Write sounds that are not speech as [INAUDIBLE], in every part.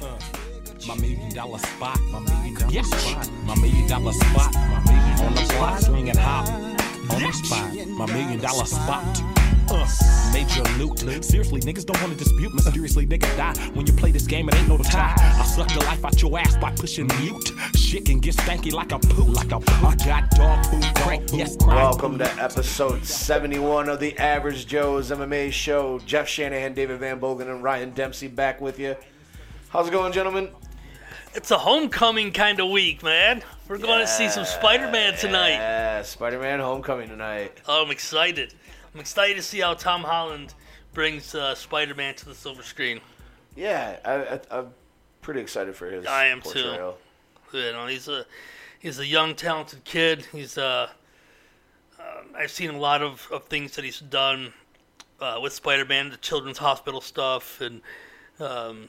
My million dollar spot, my million dollar spot, my million dollar spot, my million on the block, swinging hop on the spot, my million dollar spot. Uh, major loot. Seriously, niggas don't want to dispute. Mysteriously, nigga die when you play this game. It ain't no tie. I suck the life out your ass by pushing mute. Shit can get stanky like a poo, like a poo. I got dog food, crack, yes, crack. Welcome to episode 71 of the Average Joe's MMA show. Jeff Shanahan, David Van Bogen, and Ryan Dempsey back with you. How's it going, gentlemen? It's a homecoming kind of week, man. We're going to see some Spider-Man tonight. Yeah, Spider-Man Homecoming tonight. Oh, I'm excited. I'm excited to see how Tom Holland brings uh, Spider-Man to the silver screen. Yeah, I, I, I'm pretty excited for his I am too. You know, he's a he's a young, talented kid. He's uh, uh I've seen a lot of, of things that he's done uh, with Spider-Man, the Children's Hospital stuff, and um,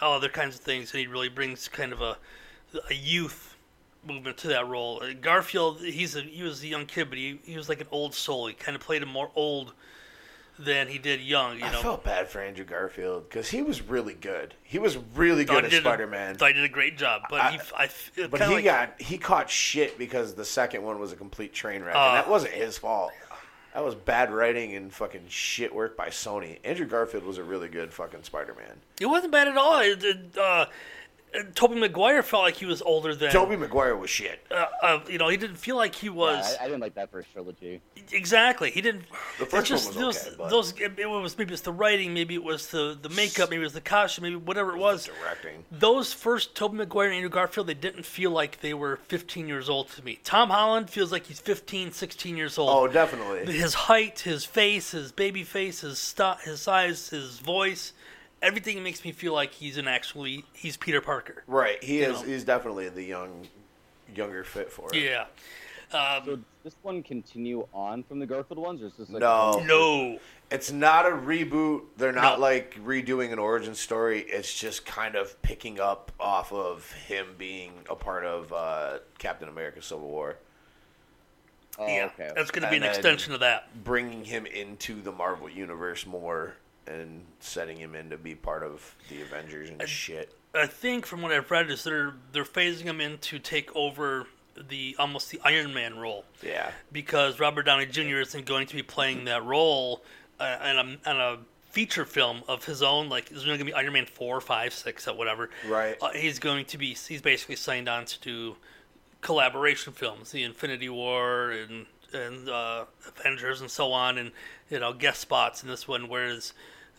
all other kinds of things. And he really brings kind of a a youth movement to that role. Uh, Garfield, he's a he was a young kid, but he, he was like an old soul. He kind of played him more old than he did young. You I know, felt bad for Andrew Garfield because he was really good. He was really good he as Spider-Man. thought he did a great job, but I- he, I, but he like, got he caught shit because the second one was a complete train wreck, Uh, and that wasn't his fault. That was bad writing and fucking shit work by Sony. Andrew Garfield was a really good fucking Spider-Man. it wasn't bad at all. It, it, uh, and Tobey Maguire felt like he was older than. Tobey Maguire was shit. Uh, uh, you know, he didn't feel like he was Yeah, I, I didn't like that first trilogy. exactly. He didn't. The first just one was those, okay, but those. It, it was maybe it's the writing, maybe it was the the makeup, maybe it was the costume, maybe whatever it was. directing. those first Tobey Maguire and Andrew Garfield, they didn't feel like they were 15 years old to me. Tom Holland feels like he's 15, 16 years old. Oh, definitely. his height, his face, his baby face, his sto- his size, his voice, everything makes me feel like he's an actually he's Peter Parker. Right. He is. know. He's definitely the young, younger fit for it. Yeah. Um, So does this one continue on from the Garfield ones, or is this like No. no. It's not a reboot. They're not No. like redoing an origin story. It's just kind of picking up off of him being a part of uh, Captain America: Civil War, Oh, yeah. okay. That's going to be an extension of that. bringing him into the Marvel universe more and setting him in to be part of the Avengers and shit. I think from what I've read is they're they're phasing him in to take over the almost the Iron Man role. Yeah. because Robert Downey Jr. isn't going to be playing that role uh, in, a, in a feature film of his own. Like, it's going to be Iron Man 4, 5, 6, or whatever. Right. Uh, he's going to be, he's basically signed on to do collaboration films, the Infinity War and, and uh, Avengers and so on, and, you know, guest spots in this one, whereas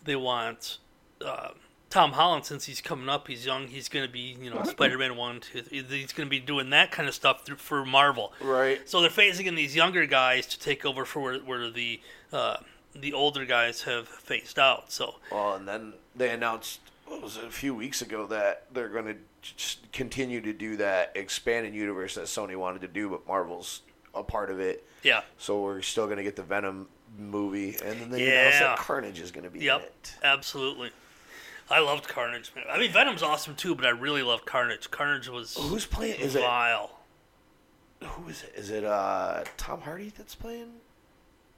they want. Uh, Tom Holland, since he's coming up, he's young. He's going to be, you know, Spider-Man one, two. He's going to be doing that kind of stuff through, for Marvel. Right. So they're phasing in these younger guys to take over for where, where the uh, the older guys have phased out. So Well, and then they announced what was it, a few weeks ago that they're going to just continue to do that expanded universe that Sony wanted to do, but Marvel's a part of it. yeah, So we're still going to get the Venom movie, and then they announced Yeah. that Carnage is going to be in yep, it. absolutely. I loved Carnage. Man. I mean, Venom's awesome too, but I really loved Carnage. Carnage was Who's playing? Is it vile. who is it? Is it uh, Tom Hardy that's playing?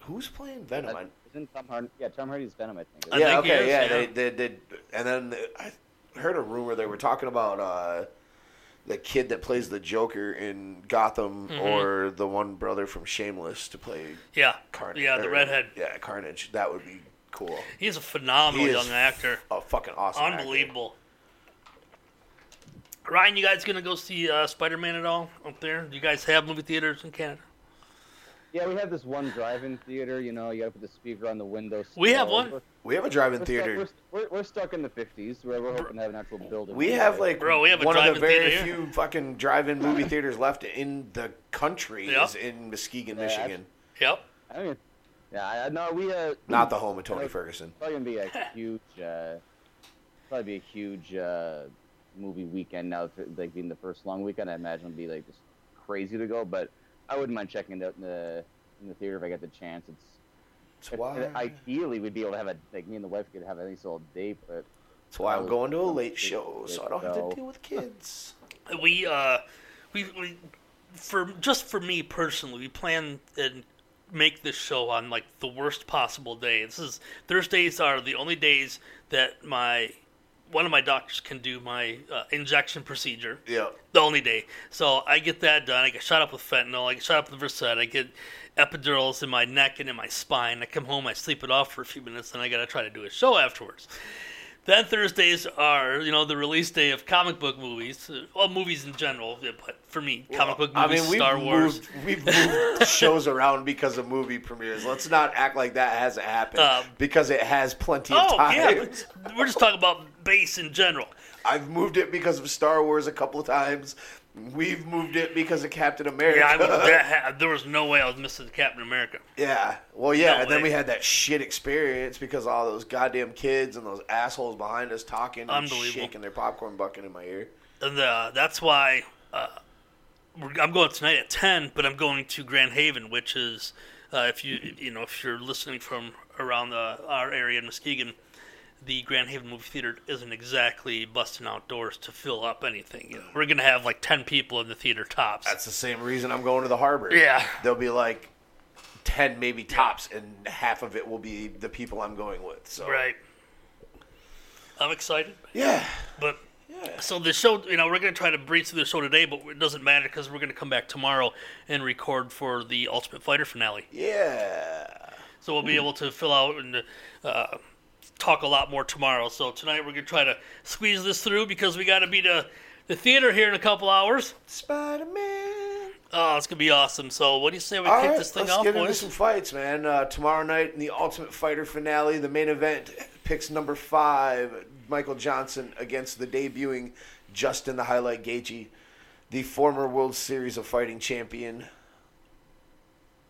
Who's playing Venom? I- Isn't Tom Hardy? Yeah, Tom Hardy's Venom, I think. I yeah, think he okay, is, yeah, yeah. They, they did, and then the, I heard a rumor they were talking about uh, the kid that plays the Joker in Gotham, Mm-hmm. or the one brother from Shameless to play Yeah, Carnage. yeah, the or- redhead. Yeah, Carnage. That would be cool. He's a phenomenal He young actor. A fucking awesome. actor. Unbelievable. Ryan, you guys gonna go see uh, Spider Man at all up there? Do you guys have movie theaters in Canada? Yeah, we have this one drive-in theater. You know, you got to put the speaker on the window. We have one. We're, We have a drive-in we're theater. Stuck, we're, we're, we're stuck in the '50s, where we're hoping to have an actual building. We have like Bro, we have a one of the very theater few fucking drive-in movie theaters left in the country Yeah. is in Muskegon, Yeah, Michigan. Yep. I mean, yeah, I, I we uh. Not the home of Tony Ferguson. Probably gonna be a [LAUGHS] huge, uh, probably be a huge uh, movie weekend now. Like being the first long weekend, I imagine it'd be like just crazy to go. But I wouldn't mind checking it out in the in the theater if I get the chance. It's That's if- why. ideally we'd be able to have a like me and the wife could have at least all day, but That's why I'm going to a late big show, so I don't have to deal with kids. we uh we, we for just for me personally we plan and make this show on like the worst possible day this is thursdays are the only days that my one of my doctors can do my uh, injection procedure. Yeah. The only day. So I get that done. I get shot up with fentanyl. I get shot up with Versed. I get epidurals in my neck and in my spine. I come home. I sleep it off for a few minutes, and I got to try to do a show afterwards. Then Thursdays are, you know, the release day of comic book movies. uh, Well, movies in general, but for me, comic book I movies, mean, we've Star Wars. moved, we've moved [LAUGHS] shows around because of movie premieres. Let's not act like that hasn't happened Um, because it has plenty of Oh times. yeah, we're just talking about base in general. I've moved it because of Star Wars a couple of times. We've moved it because of Captain America. Yeah, I would, [LAUGHS] that ha- there was no way I was missing Captain America. Yeah. Well, yeah, No and then we had that shit experience because all those goddamn kids and those assholes behind us talking and shaking their popcorn bucket in my ear. And uh, that's why uh, I'm going tonight at ten, but I'm going to Grand Haven, which is uh, if you you know if you're listening from around the, our area in Muskegon, the Grand Haven movie theater isn't exactly busting outdoors to fill up anything. You know, we're gonna have like ten people in the theater tops. That's the same reason I'm going to the harbor. Yeah. There'll be like 10 maybe tops, and half of it will be the people I'm going with. So right. I'm excited. Yeah. But yeah. so the show, you know, we're going to try to breeze through the show today, but it doesn't matter because we're going to come back tomorrow and record for the Ultimate Fighter finale. Yeah. So we'll be able to fill out and uh, talk a lot more tomorrow. So tonight we're going to try to squeeze this through because we got to be to the theater here in a couple hours. Spider Man. Oh, it's going to be awesome. So what do you say we All kick right, this thing let's off, get into some fights, man. Uh, tomorrow night in the Ultimate Fighter finale, the main event picks number five, Michael Johnson against the debuting Justin the Highlight Gaethje, the former World Series of Fighting champion.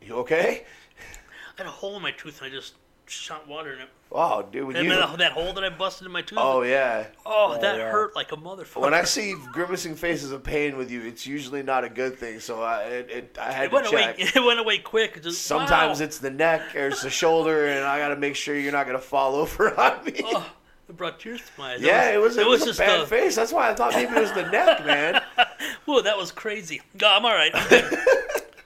You okay? I had a hole in my tooth and I just shot water in it. Oh, dude, when And you that, that hole that I busted in my tooth. oh yeah. Oh, that yeah. hurt like a motherfucker. When I see grimacing faces of pain with you, it's usually not a good thing. So I, it, it, I had it to went check. away. [LAUGHS] It went away quick. Just, Sometimes wow. it's the neck or it's the shoulder, and I got to make sure you're not going to fall [LAUGHS] over on me. Oh, it brought tears to my eyes. yeah, it was, it was, just a bad uh, face. That's why I thought maybe it was the neck, man. [LAUGHS] Whoa, that was crazy. No, I'm all right. I'm.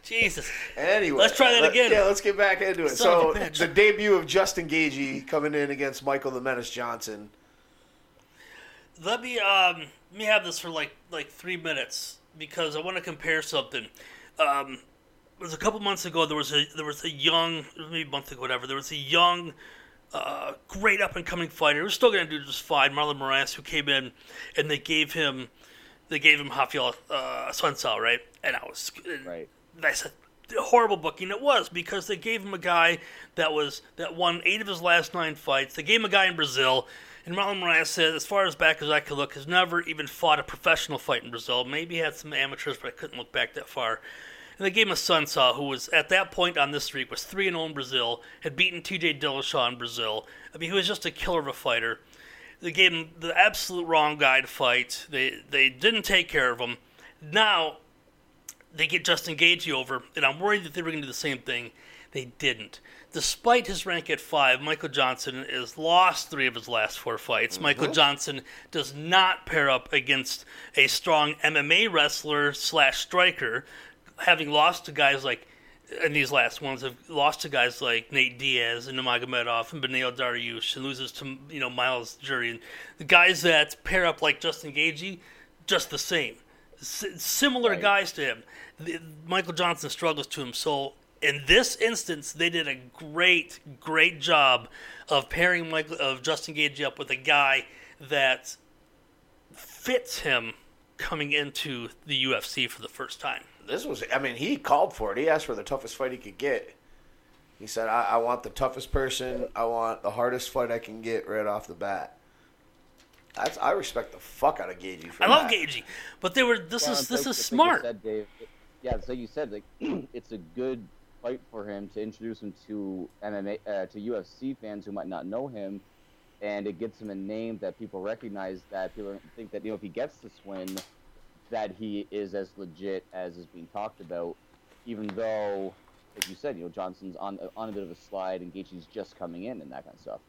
Jesus. Anyway, Let's try that let- again. Yeah, let's get back into it. Son so of a bitch. the debut of Justin Gaethje coming in against Michael the Menace Johnson. Let me um let me have this for like like three minutes because I want to compare something. Um, it was a couple months ago. There was a there was a young maybe a month ago, whatever. There was a young, uh, great up and coming fighter who's still going to do just fine. Marlon Moraes, who came in, and they gave him they gave him Rafael uh, Assunção, right? And I was Right. And a horrible booking it was because they gave him a guy that was that won eight of his last nine fights. They gave him a guy in Brazil, and Marlon Moraes said, as far as back as I could look, has never even fought a professional fight in Brazil. Maybe he had some amateurs, but I couldn't look back that far. And they gave him Assunção, who was at that point on this streak was three and zero in Brazil, had beaten T.J. Dillashaw in Brazil. I mean, he was just a killer of a fighter. They gave him the absolute wrong guy to fight. They they didn't take care of him. Now they get Justin Gaethje over, and I'm worried that they were going to do the same thing. They didn't. Despite his rank at five, Michael Johnson has lost three of his last four fights. Mm-hmm. Michael Johnson does not pair up against a strong MMA wrestler slash striker, having lost to guys like, and these last ones have lost to guys like Nate Diaz and Nurmagomedov and Beneil Dariush, and loses to you know Myles Jury, and the guys that pair up like Justin Gaethje, just the same s- similar Right. guys to him. The- Michael Johnson struggles to him. So in this instance, they did a great, great job of pairing Michael of Justin Gaethje up with a guy that fits him coming into the UFC for the first time. This was, I mean, he called for it. He asked for the toughest fight he could get. He said, I, I want the toughest person. I want the hardest fight I can get right off the bat. That's, I respect the fuck out of Gaethje for I love that. Gaethje, but they were. This Well, is this is smart. said, Dave, it- yeah, so you said like [CLEARS THROAT] it's a good fight for him to introduce him to MMA uh, to UFC fans who might not know him, and it gets him a name that people recognize. That people think that you know if he gets this win, that he is as legit as is being talked about, even though, like you said, you know Johnson's on on a bit of a slide and Gaethje's just coming in and that kind of stuff.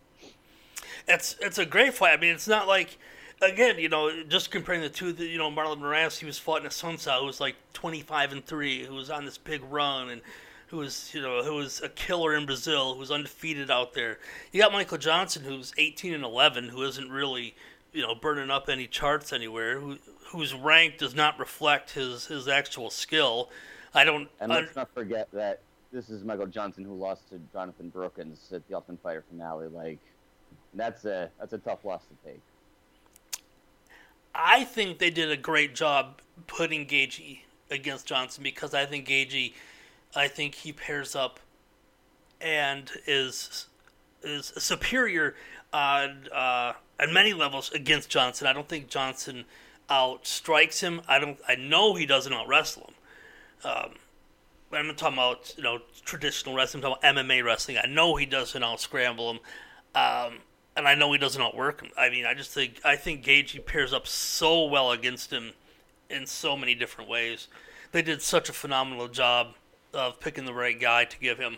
It's it's a great fight. I mean, it's not like again, you know, just comparing the two. You know, Marlon Moraes, he was fought in Assunção who was like twenty five and three, who was on this big run, and who was you know who was a killer in Brazil, who was undefeated out there. You got Michael Johnson, who's eighteen and eleven, who isn't really you know, burning up any charts anywhere, who, whose rank does not reflect his his actual skill. I don't. And let's not forget that this is Michael Johnson who lost to Jonathan Brookins at the Ultimate Fighter finale. Like, that's a that's a tough loss to take. I think they did a great job putting Gaethje against Johnson because I think Gaethje, I think he pairs up and is is superior on uh, on many levels against Johnson. I don't think Johnson outstrikes him. I don't. I know he doesn't out wrestle him. Um, I'm not talking about you know traditional wrestling. I'm talking about MMA wrestling. I know he doesn't out scramble him, um, and I know he doesn't work. I mean, I just think I think Gaethje pairs up so well against him in so many different ways. They did such a phenomenal job of picking the right guy to give him.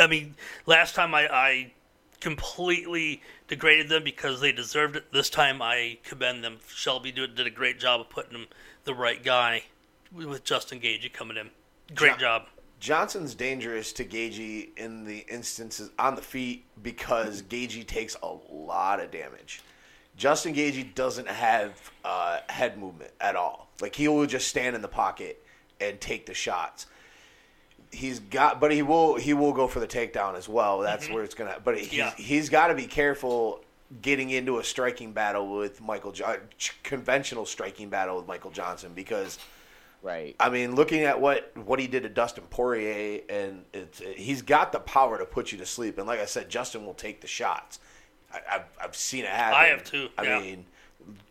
I mean, last time I, I completely degraded them because they deserved it. This time I commend them. Shelby did, did a great job of putting them the right guy with Justin Gaethje coming in. Great job. Johnson's dangerous to Gaethje in the instances on the feet because Gaethje takes a lot of damage. Justin Gaethje doesn't have uh, head movement at all. Like he will just stand in the pocket and take the shots. He's got, but he will he will go for the takedown as well. That's mm-hmm. where it's gonna. But he's, yeah. he's got to be careful getting into a striking battle with Michael, jo- conventional striking battle with Michael Johnson because Right. I mean, looking at what what he did to Dustin Poirier, and it's, he's got the power to put you to sleep. And like I said, Justin will take the shots. I, have I've seen it happen. I have too. I yeah. mean,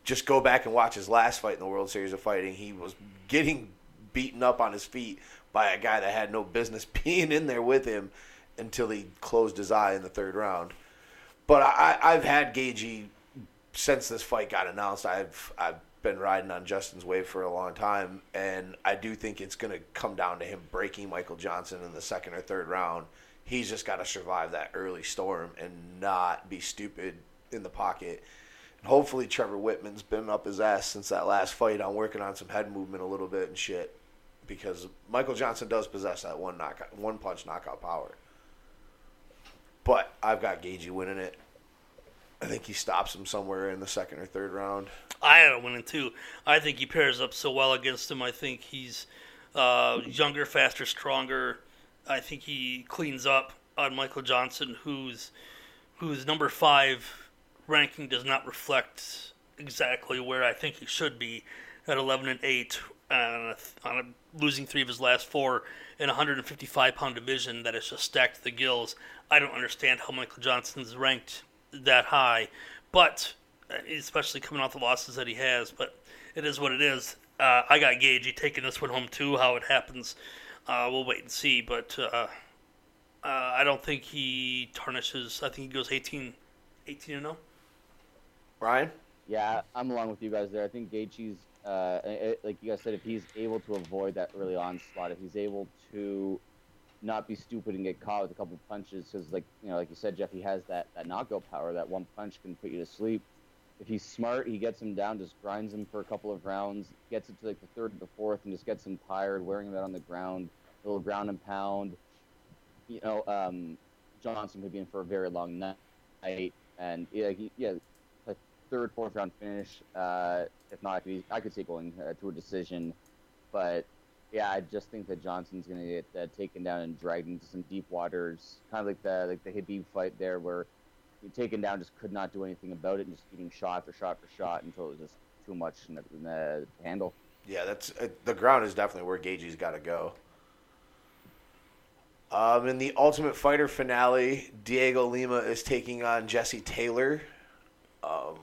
just go back and watch his last fight in the World Series of Fighting. He was getting beaten up on his feet by a guy that had no business [LAUGHS] being in there with him until he closed his eye in the third round. But I, I've had Gaethje since this fight got announced. I've I've been riding on Justin's wave for a long time, and I do think it's going to come down to him breaking Michael Johnson in the second or third round. He's just got to survive that early storm and not be stupid in the pocket. And hopefully, Trevor Wittman's been up his ass since that last fight on working on some head movement a little bit and shit, because Michael Johnson does possess that one knockout, one punch knockout power. But I've got Gaethje winning it. I think he stops him somewhere in the second or third round. I had him winning too. I think he pairs up so well against him. I think he's uh, younger, faster, stronger. I think he cleans up on Michael Johnson, whose whose number five ranking does not reflect exactly where I think he should be at 11 and 8 on a, on a losing three of his last four in a 155 pound division that is just stacked the gills. I don't understand how Michael Johnson's ranked that high, but uh, especially coming off the losses that he has. But it is what it is. Uh, I got Gaethje taking this one home too. How it happens, uh, we'll wait and see. But uh, uh I don't think he tarnishes. I think he goes 18, 18 and 0. Ryan? Yeah, I'm along with you guys there. I think Gaethje's, uh, like you guys said, if he's able to avoid that early onslaught, if he's able to not be stupid and get caught with a couple of punches because, like you know, like you said, Jeff, he has that that knockout power. That one punch can put you to sleep. If he's smart, he gets him down, just grinds him for a couple of rounds, gets it to like the third or the fourth, and just gets him tired, wearing him out on the ground, a little ground and pound. You know, um, Johnson could be in for a very long night, and yeah, he, yeah, a third, fourth round finish. Uh, if not, I could, I could see going uh, to a decision, but yeah, I just think that Johnson's going to get uh, taken down and dragged into some deep waters, kind of like the like the Khabib fight there, where he taken down, just could not do anything about it, and just getting shot for shot for shot until it was just too much in the, in the handle. Yeah, that's uh, the ground is definitely where Gaethje's got to go. Um, in the Ultimate Fighter finale, Diego Lima is taking on Jesse Taylor. Um,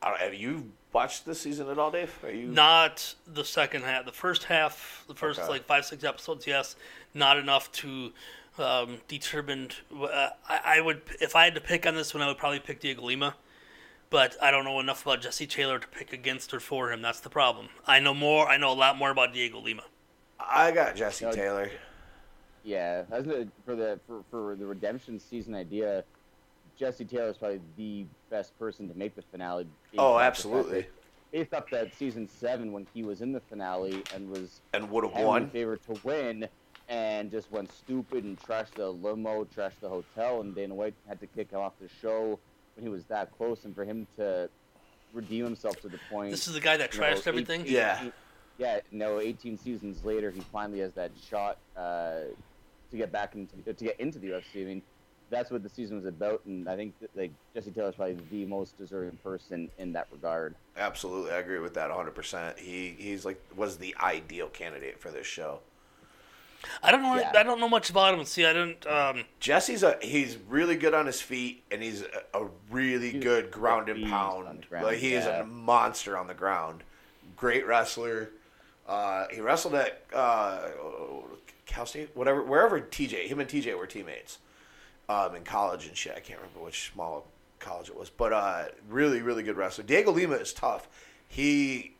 I don't, have you watched this season at all, Dave? Are you not the second half? The first half, the first okay. like five six episodes, yes, not enough to um, determine. Uh, I, I, would if I had to pick on this one, I would probably pick Diego Lima. But I don't know enough about Jesse Taylor to pick against or for him. That's the problem. I know more. I know a lot more about Diego Lima. I got Jesse you know, Taylor. Yeah, as a, for the for, for the redemption season idea, Jesse Taylor is probably the best person to make the finale. Oh, absolutely. Based off that season seven when he was in the finale and was and would have won, favorite to win, and just went stupid and trashed the limo, trashed the hotel, and Dana White had to kick him off the show when he was that close, and for him to redeem himself to the point. This is the guy that you know, trashed everything. 18 Yeah. yeah. No, 18 seasons later, he finally has that shot uh, to get back into to get into the UFC. I mean, that's what the season was about, and I think that, like Jesse Taylor's probably the most deserving person in that regard. Absolutely, I agree with that 100%. He he's like was the ideal candidate for this show. I don't know. Yeah. I don't know much about him. See, I don't. Um, Jesse's a he's really good on his feet and he's a, a really He's good ground and pound. ground, like he is a monster on the ground. Great wrestler. Uh, he wrestled at uh, Cal State, whatever, wherever TJ. Him and TJ were teammates um, in college and shit. I can't remember which small college it was, but uh, really, really good wrestler. Diego Lima is tough. He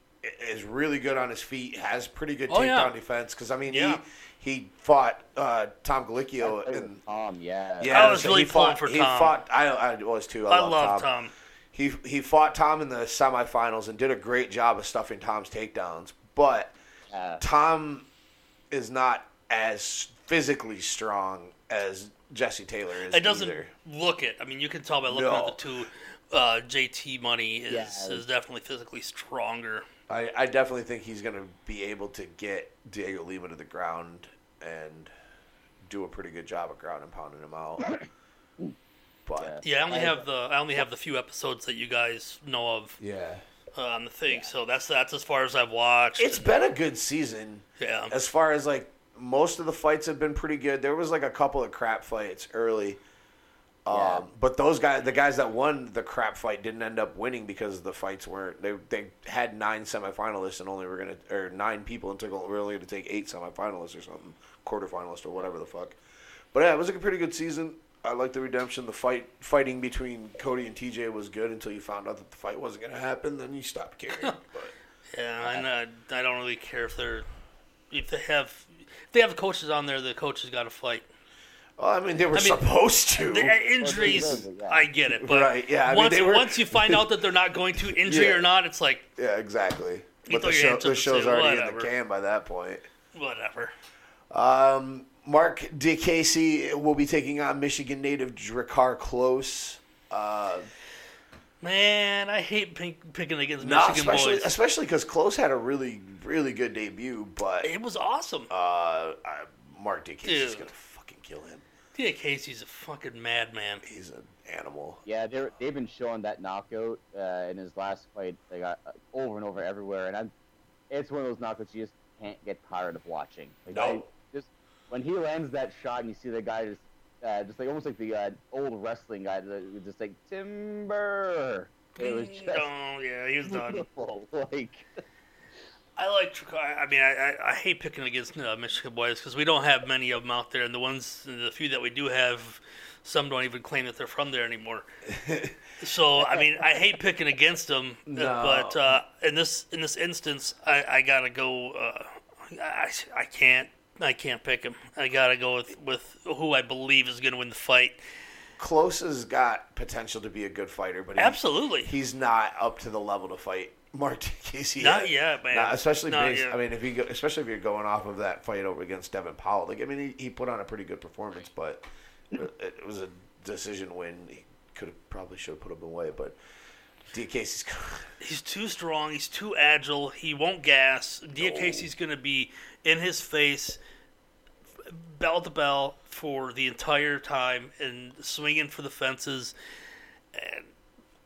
is really good on his feet. Has pretty good Oh, takedown yeah. defense. Because I mean, Yeah. he he fought uh, Tom Gallicchio in Um, yeah. yeah, I was so really he pulling fought, for he Tom. Fought, I, I was too. I, I love, love Tom. Tom. He he fought Tom in the semifinals and did a great job of stuffing Tom's takedowns. But Uh, Tom is not as physically strong as Jesse Taylor is. It doesn't either. look it. I mean, you can tell by looking No. at the two. Uh, JT Money is Yeah. is definitely physically stronger. I, I definitely think he's going to be able to get Diego Lima to the ground and do a pretty good job of ground and pounding him out. [LAUGHS] But Yeah, I only I- have the I only have the few episodes that you guys know of yeah, uh, on the thing. So that's that's as far as I've watched. it's been a good season. yeah. as far as like most of the fights have been pretty good. There was like a couple of crap fights early. Um, Yeah. but those guys, the guys that won the crap fight, didn't end up winning because the fights weren't. They they had nine semifinalists and only were gonna or nine people and took were only gonna take eight semifinalists or something, quarterfinalists or whatever the fuck. But yeah, it was like a pretty good season. I like the redemption. The fight fighting between Cody and TJ was good until you found out that the fight wasn't gonna happen. Then you stopped caring. [LAUGHS] but Yeah, and uh, I don't really care if they're if they have they have coaches on there. The coaches got to fight. well, I mean, they were I mean, supposed to. The uh, injuries, yeah. I get it, but Right, yeah, I once they were- once you find out that they're not going to [LAUGHS] injury Yeah. or not, it's like Yeah, exactly. But the, show, the show's say, already in the can by that point. whatever. Um, Marc Diakiese will be taking on Michigan native Drakkar Klose. Uh, Man, I hate pick, picking against not Michigan especially boys. especially because Klose had a really really good debut, but It was awesome. uh, uh, Marc Diakiese's Dude. gonna fucking kill him. Diakiese's a fucking madman. He's an animal. Yeah, they're, they've been showing that knockout uh, in his last fight. They got uh, over and over everywhere, and I'm, it's one of those knockouts you just can't get tired of watching. Like, No. I just when he lands that shot and you see the guy just, uh, just like almost like the uh, old wrestling guy, that was just like timber. It was just Oh yeah, he was done. [LAUGHS] Like, I like. I mean, I, I, I hate picking against uh, Michigan boys because we don't have many of them out there, and the ones, the few that we do have, some don't even claim that they're from there anymore. [LAUGHS] so I mean, I hate picking against them, uh, No. but uh, in this in this instance, I, I gotta go. Uh, I, I can't. I can't pick him. I gotta go with, with who I believe is going to win the fight. Klose has got potential to be a good fighter, but he, Absolutely. he's not up to the level to fight [LAUGHS] Marc Diakiese. Not yet, man. Not, especially Not based, yet. I mean, if you go, especially if you're going off of that fight over against Devin Powell, like I mean, he, he put on a pretty good performance, but it, was a decision win. He could have probably should have put him away, but Diakiese's [LAUGHS] He's too strong. He's too agile. He won't gas. Diakiese's going to be in his face, bell to bell for the entire time and swinging for the fences and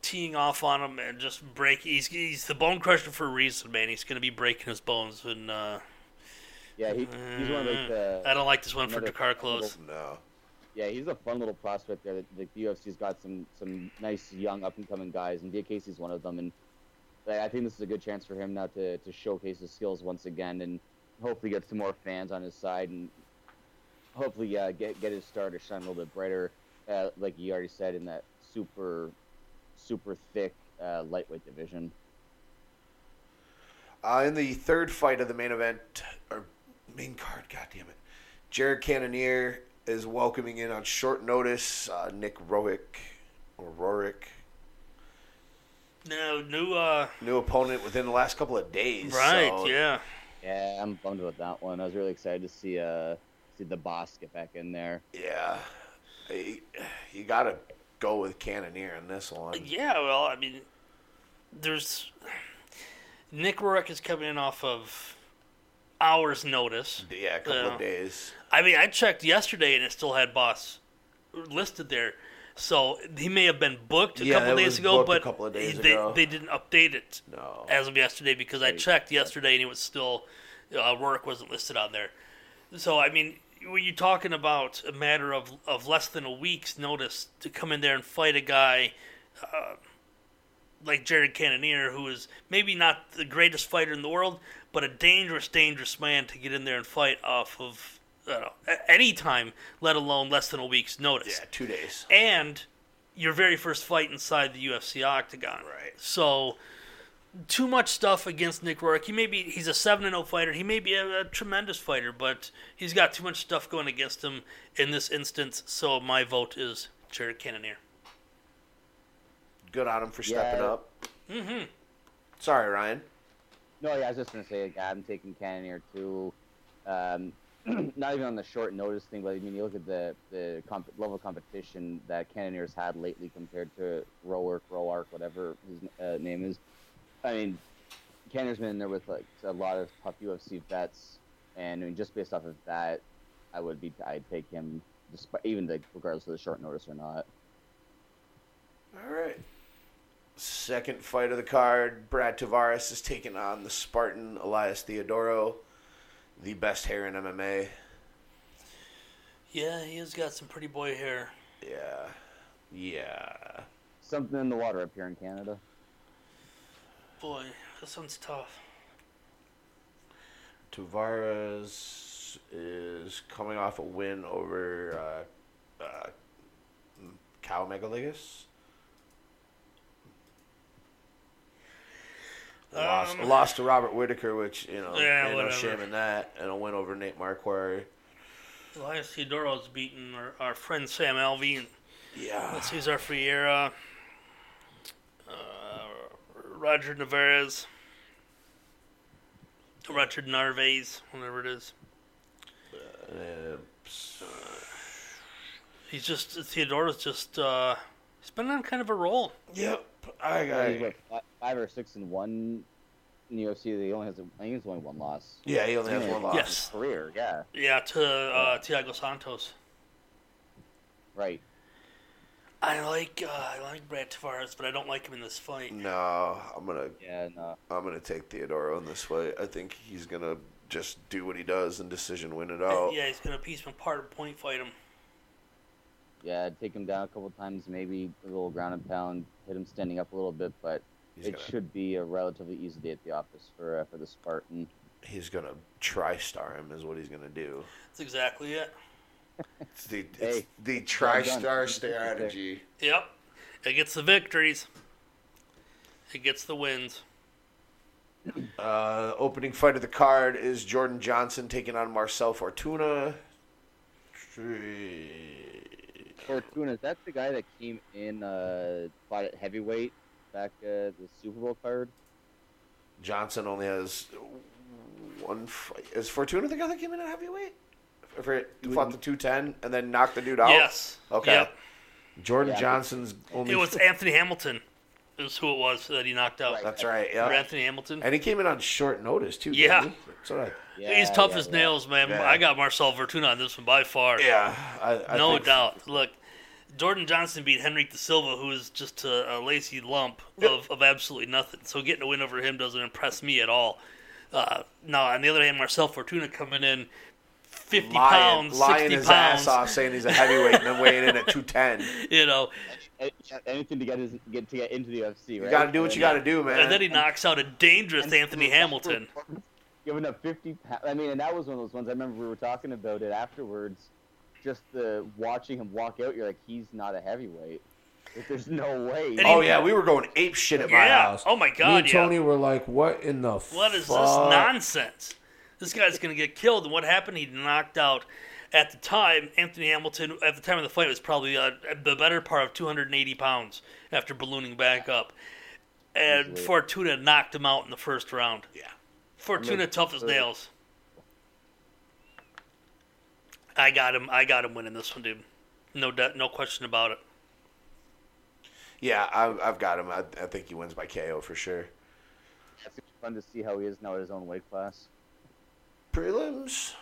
teeing off on him and just break. He's he's the bone crusher for a reason, man. He's going to be breaking his bones. And uh, yeah, he, he's one of like the. I don't like this one for Drakkar Klose. no. Yeah, he's a fun little prospect there. The, the UFC's got some some nice young up and coming guys, and Diakiese's one of them. And I think this is a good chance for him now to, to showcase his skills once again, and hopefully get some more fans on his side, and hopefully uh, get get his star to shine a little bit brighter, uh, like you already said, in that super super thick uh, lightweight division. Uh, in the third fight of the main event, or main card, God damn it, Jared Cannonier is welcoming in on short notice uh, Nick Roick, or Rorick, No, new. Uh, new opponent within the last couple of days. right? so- yeah. Yeah, I'm bummed about that one. I was really excited to see uh see the boss get back in there. Yeah, you, you got to go with Cannonier in this one. Yeah, well, I mean, there's Nick Rourke is coming in off of hours notice. Yeah, a couple Yeah. of days. I mean, I checked yesterday and it still had Boss listed there. So he may have been booked a Yeah, couple it days was ago, booked a but couple of days they, ago. they didn't update it No. as of yesterday because I checked yesterday and it was still uh, Rourke wasn't listed on there. So I mean, when you're talking about a matter of of less than a week's notice to come in there and fight a guy uh, like Jared Cannonier, who is maybe not the greatest fighter in the world, but a dangerous, dangerous man to get in there and fight off of any time, let alone less than a week's notice Yeah, two days. and your very first fight inside the UFC octagon. Right. So too much stuff against Nick Rourke. He may be he's a seven and zero fighter. He may be a, a tremendous fighter, but he's got too much stuff going against him in this instance. So my vote is Jared Cannonier. Good on him for stepping Yeah. up. Mm-hmm. Sorry, Ryan. No, yeah, I was just gonna say, I'm taking Cannonier too. Um, [CLEARS THROAT] not even on the short notice thing, but I mean, you look at the the comp- level of competition that Cannonier's had lately compared to Roark, Roark, whatever his uh, name is. I mean, Canner's been in there with like a lot of tough UFC vets, and I mean, just based off of that, I would be I'd take him, despite even like regardless of the short notice or not. All right. Second fight of the card, Brad Tavares is taking on the Spartan Elias Theodorou, the best hair in MMA. Yeah, he has got some pretty boy hair. Yeah. Yeah. Something in the water up here in Canada. Boy, this one's tough. Tavares is coming off a win over uh, uh, Caio Magalhães. Lost, Um, lost to Robert Whittaker, which you know, Yeah, no shame in that, and a win over Nate Marquardt. Elias Theodorou's beaten our, our friend Sam Alvey and Yeah, our Ferreira, Roger Navarez, Roger Narvaez, whatever it is. uh, He's just Theodorou's just uh, he's been on kind of a roll. yep. I He's got. what, five or six and one in the UFC. He only has, a, I think it's only one loss. Yeah, he only has Yeah. one loss. Yes. Career, yeah, Yeah, to uh, Thiago Santos. right. I like uh, I like Brad Tavares, but I don't like him in this fight. No, I'm gonna Yeah, no. I'm gonna take Theodorou in this fight. I think he's gonna just do what he does and decision win it out. Yeah, he's gonna piece him apart and point fight him. Yeah, take him down a couple times, maybe a little ground and pound, hit him standing up a little bit, but He's it gonna should be a relatively easy day at the office for uh, for the Spartan. he's gonna try star him is what he's gonna do. That's exactly it. It's the [LAUGHS] it's Hey, the well try done. star strategy. Yep. It gets the victories. It gets the wins. Uh, opening fight of the card is Jordan Johnson taking on Marcel Fortuna. Fortuna, is that the guy that came in uh, fought at heavyweight back uh, the Super Bowl card? Johnson only has one fight. Is Fortuna the guy that came in at heavyweight? For he fought the two ten and then knocked the dude out. Yes. Okay. Yep. Jordan Yeah. Johnson's only. It was Anthony Hamilton. Is who it was that he knocked out. Right. That's right. Yeah. Anthony Hamilton. And he came in on short notice too. Yeah. didn't he? That's what I- Yeah, He's tough yeah, as yeah. nails, man. Yeah. I got Marcel Fortuna on this one by far. Yeah, I, I no think- doubt. Look, Jordan Johnson beat Henrique da Silva, who is just a, a lacy lump of, of absolutely nothing. So getting a win over him doesn't impress me at all. Uh, no, on the other hand, Marcel Fortuna coming in 50 lying, pounds, lying 60 his pounds. ass off, saying he's a heavyweight and then weighing in at two ten. [LAUGHS] You know, Anything to get his, get to get into the UFC, right? You got to do what you got to do, man. and then he knocks out a dangerous Anthony Hamilton. [LAUGHS] Giving up 50 pounds. I mean, and that was one of those ones. I remember we were talking about it afterwards. Just the watching him walk out, you're like, he's not a heavyweight. Like, there's no way. And oh he- yeah, we were going ape shit at my Yeah. house. Oh my Me God. and Yeah. Tony were like, "What in the What is fuck? this nonsense? This guy's going to get killed. And what happened? He knocked out. At the time, Anthony Hamilton, at the time of the fight, was probably uh, the better part of 280 pounds after ballooning back up. And Easily. Fortuna knocked him out in the first round. Yeah. Fortuna, mean, tough as uh, nails. I got him. I got him winning this one, dude. No, doubt, no question about it. Yeah, I, I've got him. I, I think he wins by KO for sure. It's fun to see how he is now at his own weight class. Prelims.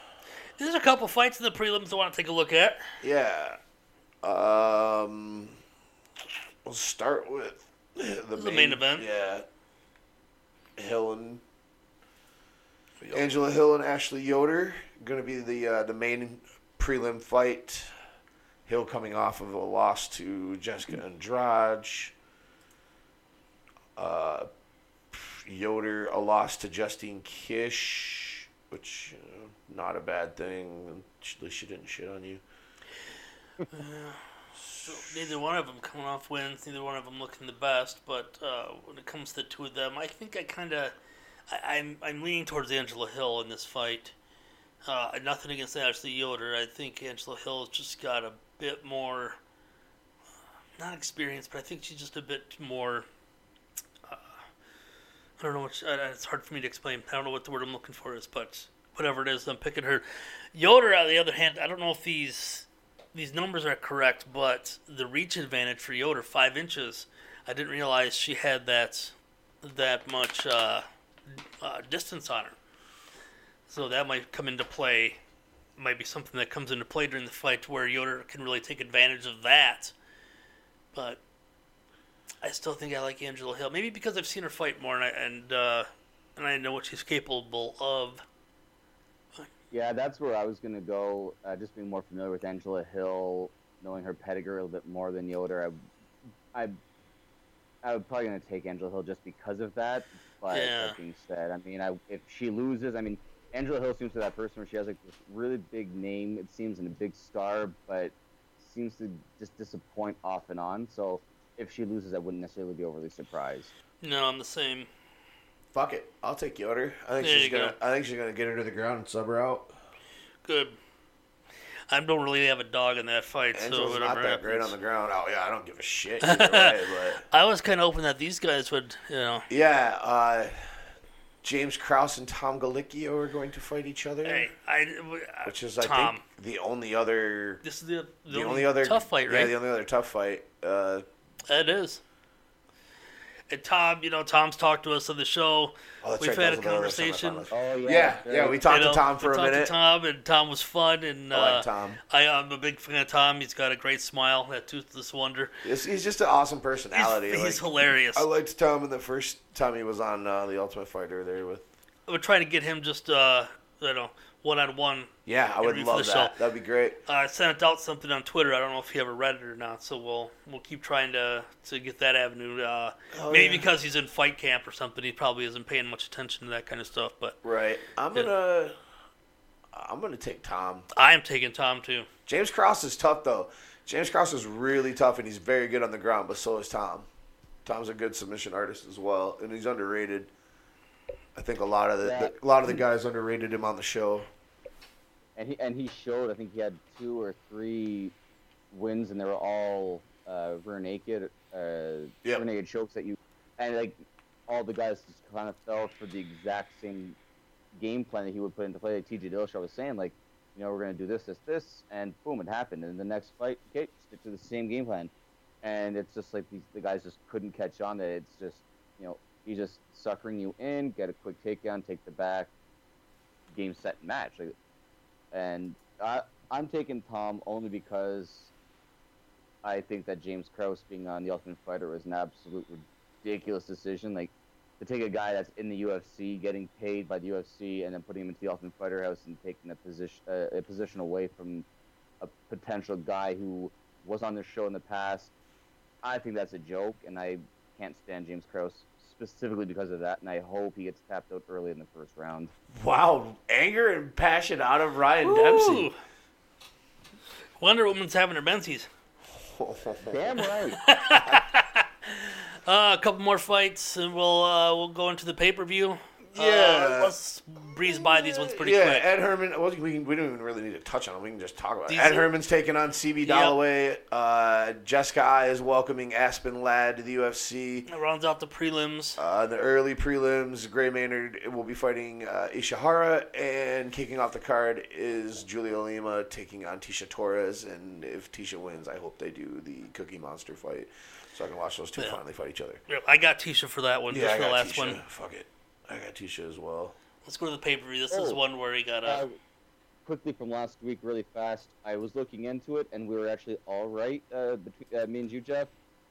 There's a couple fights in the prelims I want to take a look at. Yeah. Um, we'll start with the, The main event. Yeah. Hill and Angela Hill and Ashley Yoder going to be the uh, the main prelim fight. Hill coming off of a loss to Jessica Andrade. Uh, Yoder a loss to Justine Kish, which uh, not a bad thing. At least she didn't shit on you. Neither one of them coming off wins. Neither one of them looking the best. But uh, when it comes to the two of them, I think I kind of, I'm I'm leaning towards Angela Hill in this fight. Uh, nothing against Ashley Yoder. I think Angela Hill has just got a bit more, not experience, but I think she's just a bit more. I don't know what. uh, It's hard for me to explain. I don't know what the word I'm looking for is, but whatever it is, I'm picking her. Yoder, on the other hand, I don't know if these these numbers are correct, but the reach advantage for Yoder, five inches. I didn't realize she had that that much uh, uh, distance on her. So that might come into play. Might be something that comes into play during the fight where Yoder can really take advantage of that. But I still think I like Angela Hill. Maybe because I've seen her fight more and I, and uh, and I know what she's capable of. Yeah, that's where I was gonna go. Uh, just being more familiar with Angela Hill, knowing her pedigree a little bit more than Yoder, I, I, I would probably gonna take Angela Hill just because of that. But Yeah. that being said, I mean, I, if she loses, I mean, Angela Hill seems to be that person where she has like this really big name, it seems, and a big star, but seems to just disappoint off and on. So if she loses, I wouldn't necessarily be overly surprised. No, I'm the same. Fuck it, I'll take Yoder. I think There she's you gonna. go. I think she's gonna get her to the ground and sub her out. Good. I don't really have a dog in that fight, so Angela's whatever not that great on the ground. Oh yeah, I don't give a shit [LAUGHS] either way. But I was kind of hoping that these guys would, you know. yeah, uh, James Krause and Tom Gallicchio are going to fight each other, Hey, I, which is I Tom. think the only other. This is the, the, The, only other tough fight, Yeah, right? the only other tough fight. Uh, It is. And Tom, you know, Tom's talked to us on the show. oh, that's We've right, had a conversation. semifinalist. Oh Yeah, yeah, we talked You know, to Tom for we a talked minute. To Tom, and Tom was fun, and I uh, Tom. I, am a big fan of Tom. He's got a great smile, that toothless wonder. He's, he's just an awesome personality. he's like, hilarious. I liked Tom in the first time he was on uh, the Ultimate Fighter there with. We're trying to get him just, uh, you know, one on one. Yeah, I would love that. show. That'd be great. I sent out something on Twitter. I don't know if he ever read it or not, so we'll we'll keep trying to to get that avenue. Uh, Oh, maybe yeah. because he's in fight camp or something, he probably isn't paying much attention to that kind of stuff. But Right. I'm Yeah. gonna. I'm gonna take Tom. I am taking Tom too. James Krause is tough though. James Krause is really tough and he's very good on the ground, but so is Tom. Tom's a good submission artist as well, and he's underrated. I think a lot of the, the a lot of the guys underrated him on the show. and he and he showed. I think he had two or three wins, and they were all uh, rear naked, uh, Yep. rear naked chokes that you, and like all the guys just kind of fell for the exact same game plan that he would put into play. Like TJ Dillashaw was saying, like, you know, we're gonna do this, this, this, and boom, it happened. And the next fight, okay, stick to the same game plan, and it's just like these the guys just couldn't catch on. That it's just, you know, he's just suckering you in, get a quick takedown, take the back, game set match. Like, and I, I'm taking Tom only because I think that James Krause being on the Ultimate Fighter was an absolute ridiculous decision. Like to take a guy that's in the UFC, getting paid by the UFC, and then putting him into the Ultimate Fighter house and taking a position uh, a position away from a potential guy who was on the show in the past. I think that's a joke, and I can't stand James Krause specifically because of that. And I hope he gets tapped out early in the first round. Wow, anger and passion out of Ryan Dempsey. Wonder Woman's having her Benzies. [LAUGHS] Damn right. [LAUGHS] Uh, a couple more fights, and we'll uh, we'll go into the pay per view. Yeah. Uh, let's breeze by these ones pretty yeah, quick. Ed Herman. Well, we, we don't even really need to touch on them. We can just talk about it. These Ed are- Herman's taking on CB Dollaway. Uh, Jessica Eye is welcoming Aspen Ladd to the UFC. That rounds out the prelims. Uh, the early prelims, Gray Maynard will be fighting uh, Ishihara, and kicking off the card is Julia Lima taking on Tecia Torres. And if Tecia wins, I hope they do the Cookie Monster fight, so I can watch those two Yeah. finally fight each other. Yeah, I got Tecia for that one. Yeah, just I for the last Tecia. one. Fuck it, I got Tecia as well. Let's go to the pay per view. This is Oh. one where he got a. Uh, quickly from last week, really fast. I was looking into it, and we were actually all right uh, between uh, me and you, Jeff.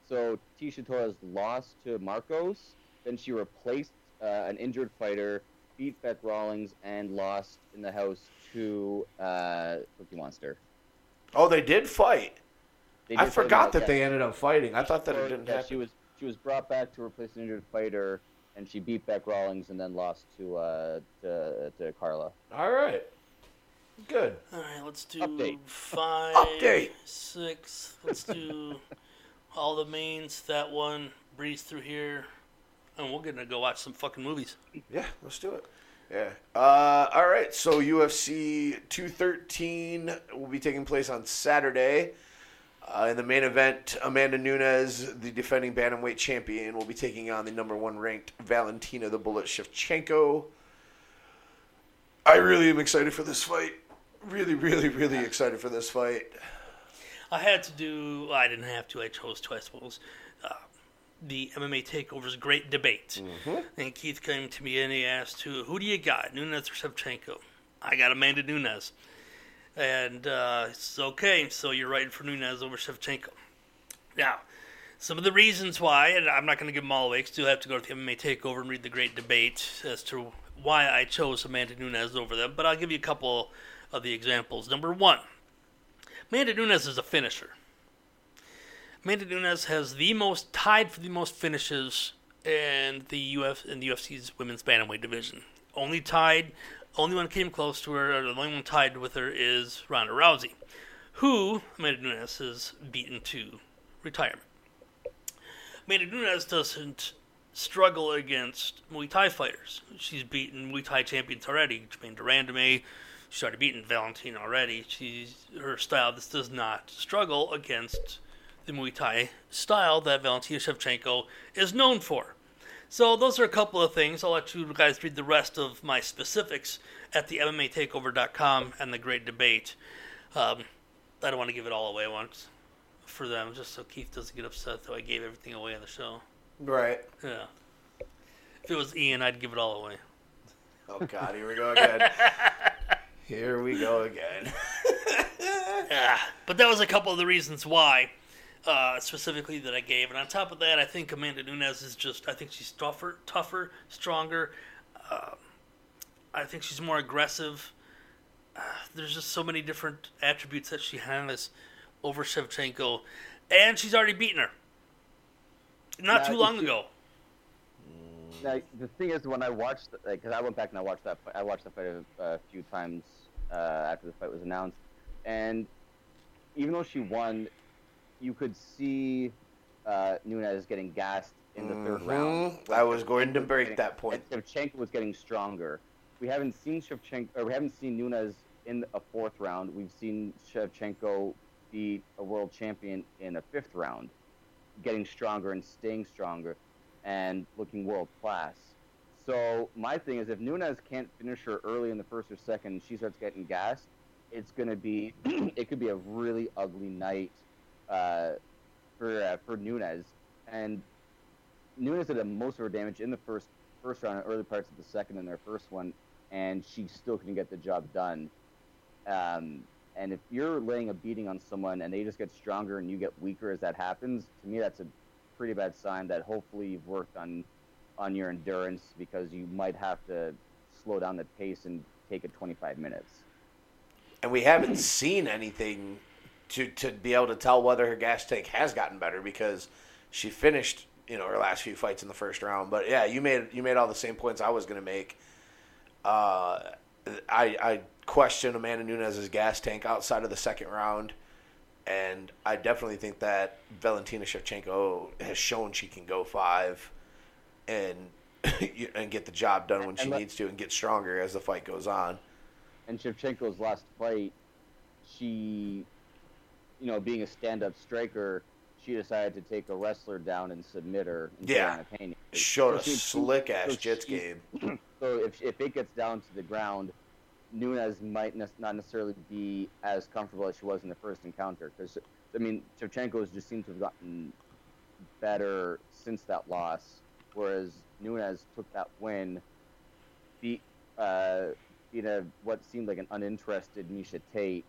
So Tecia Torres lost to Markos, then she replaced uh, an injured fighter, beat Bec Rawlings, and lost in the house to uh, Cookie Monster. Oh, they did fight. They I did play forgot out, that they ended up fighting. I thought that it didn't that happen. She was she was brought back to replace an injured fighter, and she beat Bec Rawlings, and then lost to uh, to, to Carla. All right. Good. All right, let's do Update. five, Update. six. Let's do all the mains. That one breeze through here, and we're gonna go watch some fucking movies. Yeah, let's do it. Yeah. Uh, all right. So UFC 213 will be taking place on Saturday. Uh, in the main event, Amanda Nunes, the defending bantamweight champion, will be taking on the number one ranked Valentina the Bullet Shevchenko. I really am excited for this fight. Really, really, really excited for this fight. I had to do. I didn't have to. I chose to. I suppose. Uh, the MMA takeovers great debate, and Keith came to me and he asked, "Who who do you got, Nunes or Shevchenko?" I got Amanda Nunes, and uh, it's okay. So you're writing for Nunes over Shevchenko. Now, some of the reasons why, and I'm not going to give them all away. 'cause Still have to go to the MMA takeover and read the great debate as to why I chose Amanda Nunes over them. But I'll give you a couple of the examples. Number one. Amanda Nunes is a finisher. Amanda Nunes has the most tied for the most finishes in the UF in the UFC's women's bantamweight division. Only tied, only one came close to her. Or the only one tied with her is Ronda Rousey, who Amanda Nunes has beaten to retirement. Amanda Nunes doesn't struggle against Muay Thai fighters. She's beaten Muay Thai champions already. Germaine de Randamie. She's already beaten Valentina already. She's her style. This does not struggle against the Muay Thai style that Valentina Shevchenko is known for. So those are a couple of things. I'll let you guys read the rest of my specifics at the MMATakeover.com and the Great Debate. Um, I don't want to give it all away once for them, just so Keith doesn't get upset that I gave everything away on the show. Right. Yeah. If it was Ian, I'd give it all away. Oh God, here we go again. [LAUGHS] here we go again. Yeah. [LAUGHS] But that was a couple of the reasons why, uh, specifically that I gave. And on top of that, I think Amanda Nunes is just. I think she's tougher, tougher, stronger. Uh, I think she's more aggressive. Uh, there's just so many different attributes that she has over Shevchenko, and she's already beaten her. Not Yeah, too long you- ago. Now, the thing is, when I watched, because I went back and I watched that, I watched the fight a, a few times uh, after the fight was announced, and even though she won, you could see uh, Nunes getting gassed in the third round. Mhm. I was going to break that point. And Shevchenko was getting stronger. We haven't seen Shevchenko, or we haven't seen Nunes in a fourth round. We've seen Shevchenko beat a world champion in a fifth round, getting stronger and staying stronger, and looking world class. So my thing is, if Nunes can't finish her early in the first or second, she starts getting gassed. It's gonna be, [CLEARS THROAT] it could be a really ugly night uh, for uh, for Nunes. And Nunes did most of her damage in the first first round, and early parts of the second in their first one, and she still couldn't get the job done. Um, and if you're laying a beating on someone and they just get stronger and you get weaker as that happens, to me that's a pretty bad sign that hopefully you've worked on on your endurance because you might have to slow down the pace and take it 25 minutes. and we haven't seen anything to to be able to tell whether her gas tank has gotten better because she finished you know her last few fights in the first round. But yeah, you made you made all the same points I was going to make. Uh, I I question Amanda Nunes' gas tank outside of the second round, and I definitely think that Valentina Shevchenko has shown she can go five, and [LAUGHS] and get the job done when she let- needs to and get stronger as the fight goes on. And Shevchenko's last fight, she, you know, being a stand-up striker, she decided to take a wrestler down and submit her. of Yeah. Showed a So she- slick ass so jits game. [CLEARS THROAT] So if, if it gets down to the ground, Nunes might ne- not necessarily be as comfortable as she was in the first encounter. Because I mean, Shevchenko's just seems to have gotten better since that loss, whereas Nunes took that win, beat uh, beat a what seemed like an uninterested Miesha Tate,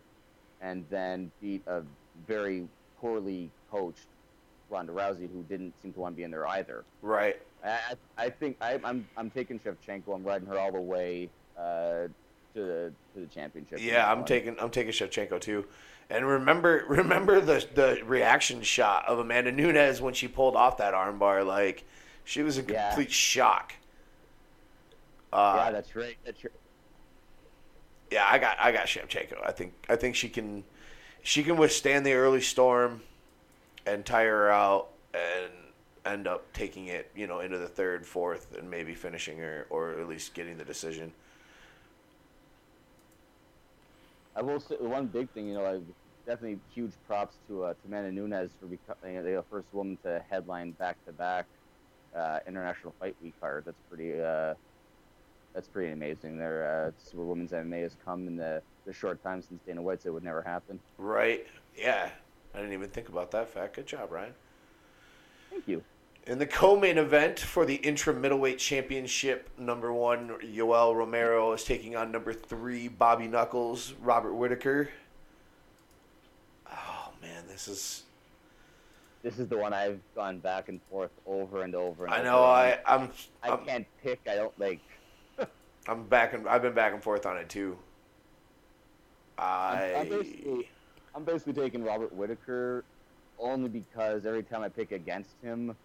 and then beat a very poorly coached Ronda Rousey, who didn't seem to want to be in there either. Right. I, I think I, I'm I'm taking Shevchenko. I'm riding her all the way uh, to the to the championship. Yeah, I'm taking I'm taking Shevchenko too. And remember [LAUGHS] remember the the reaction shot of Amanda Nunes when she pulled off that armbar like she was in Yeah. complete shock. Uh, Yeah, that's right. That's right. yeah, I got I got Shevchenko. I think I think she can she can withstand the early storm and tire her out and end up taking it, you know, into the third, fourth, and maybe finishing her or at least getting the decision. I will say one big thing. You know, I definitely huge props to uh, to Amanda Nunes for becoming the first woman to headline back to back international fight week card. That's pretty. Uh, that's pretty amazing. There, uh, where women's MMA has come in the, the short time since Dana White said it would never happen. Right? Yeah. I didn't even think about that fact. Good job, Ryan. Thank you. In the co-main event for the intra middleweight championship, number one Yoel Romero is taking on number three Bobby Knuckles, Robert Whittaker. Oh man, this is. This is the one I've gone back and forth over and over. And I know. on. I I'm I I'm, can't pick. I don't like. I'm back and I've been back and forth on it too. I'm, I I'm basically, I'm basically taking Robert Whittaker only because every time I pick against him,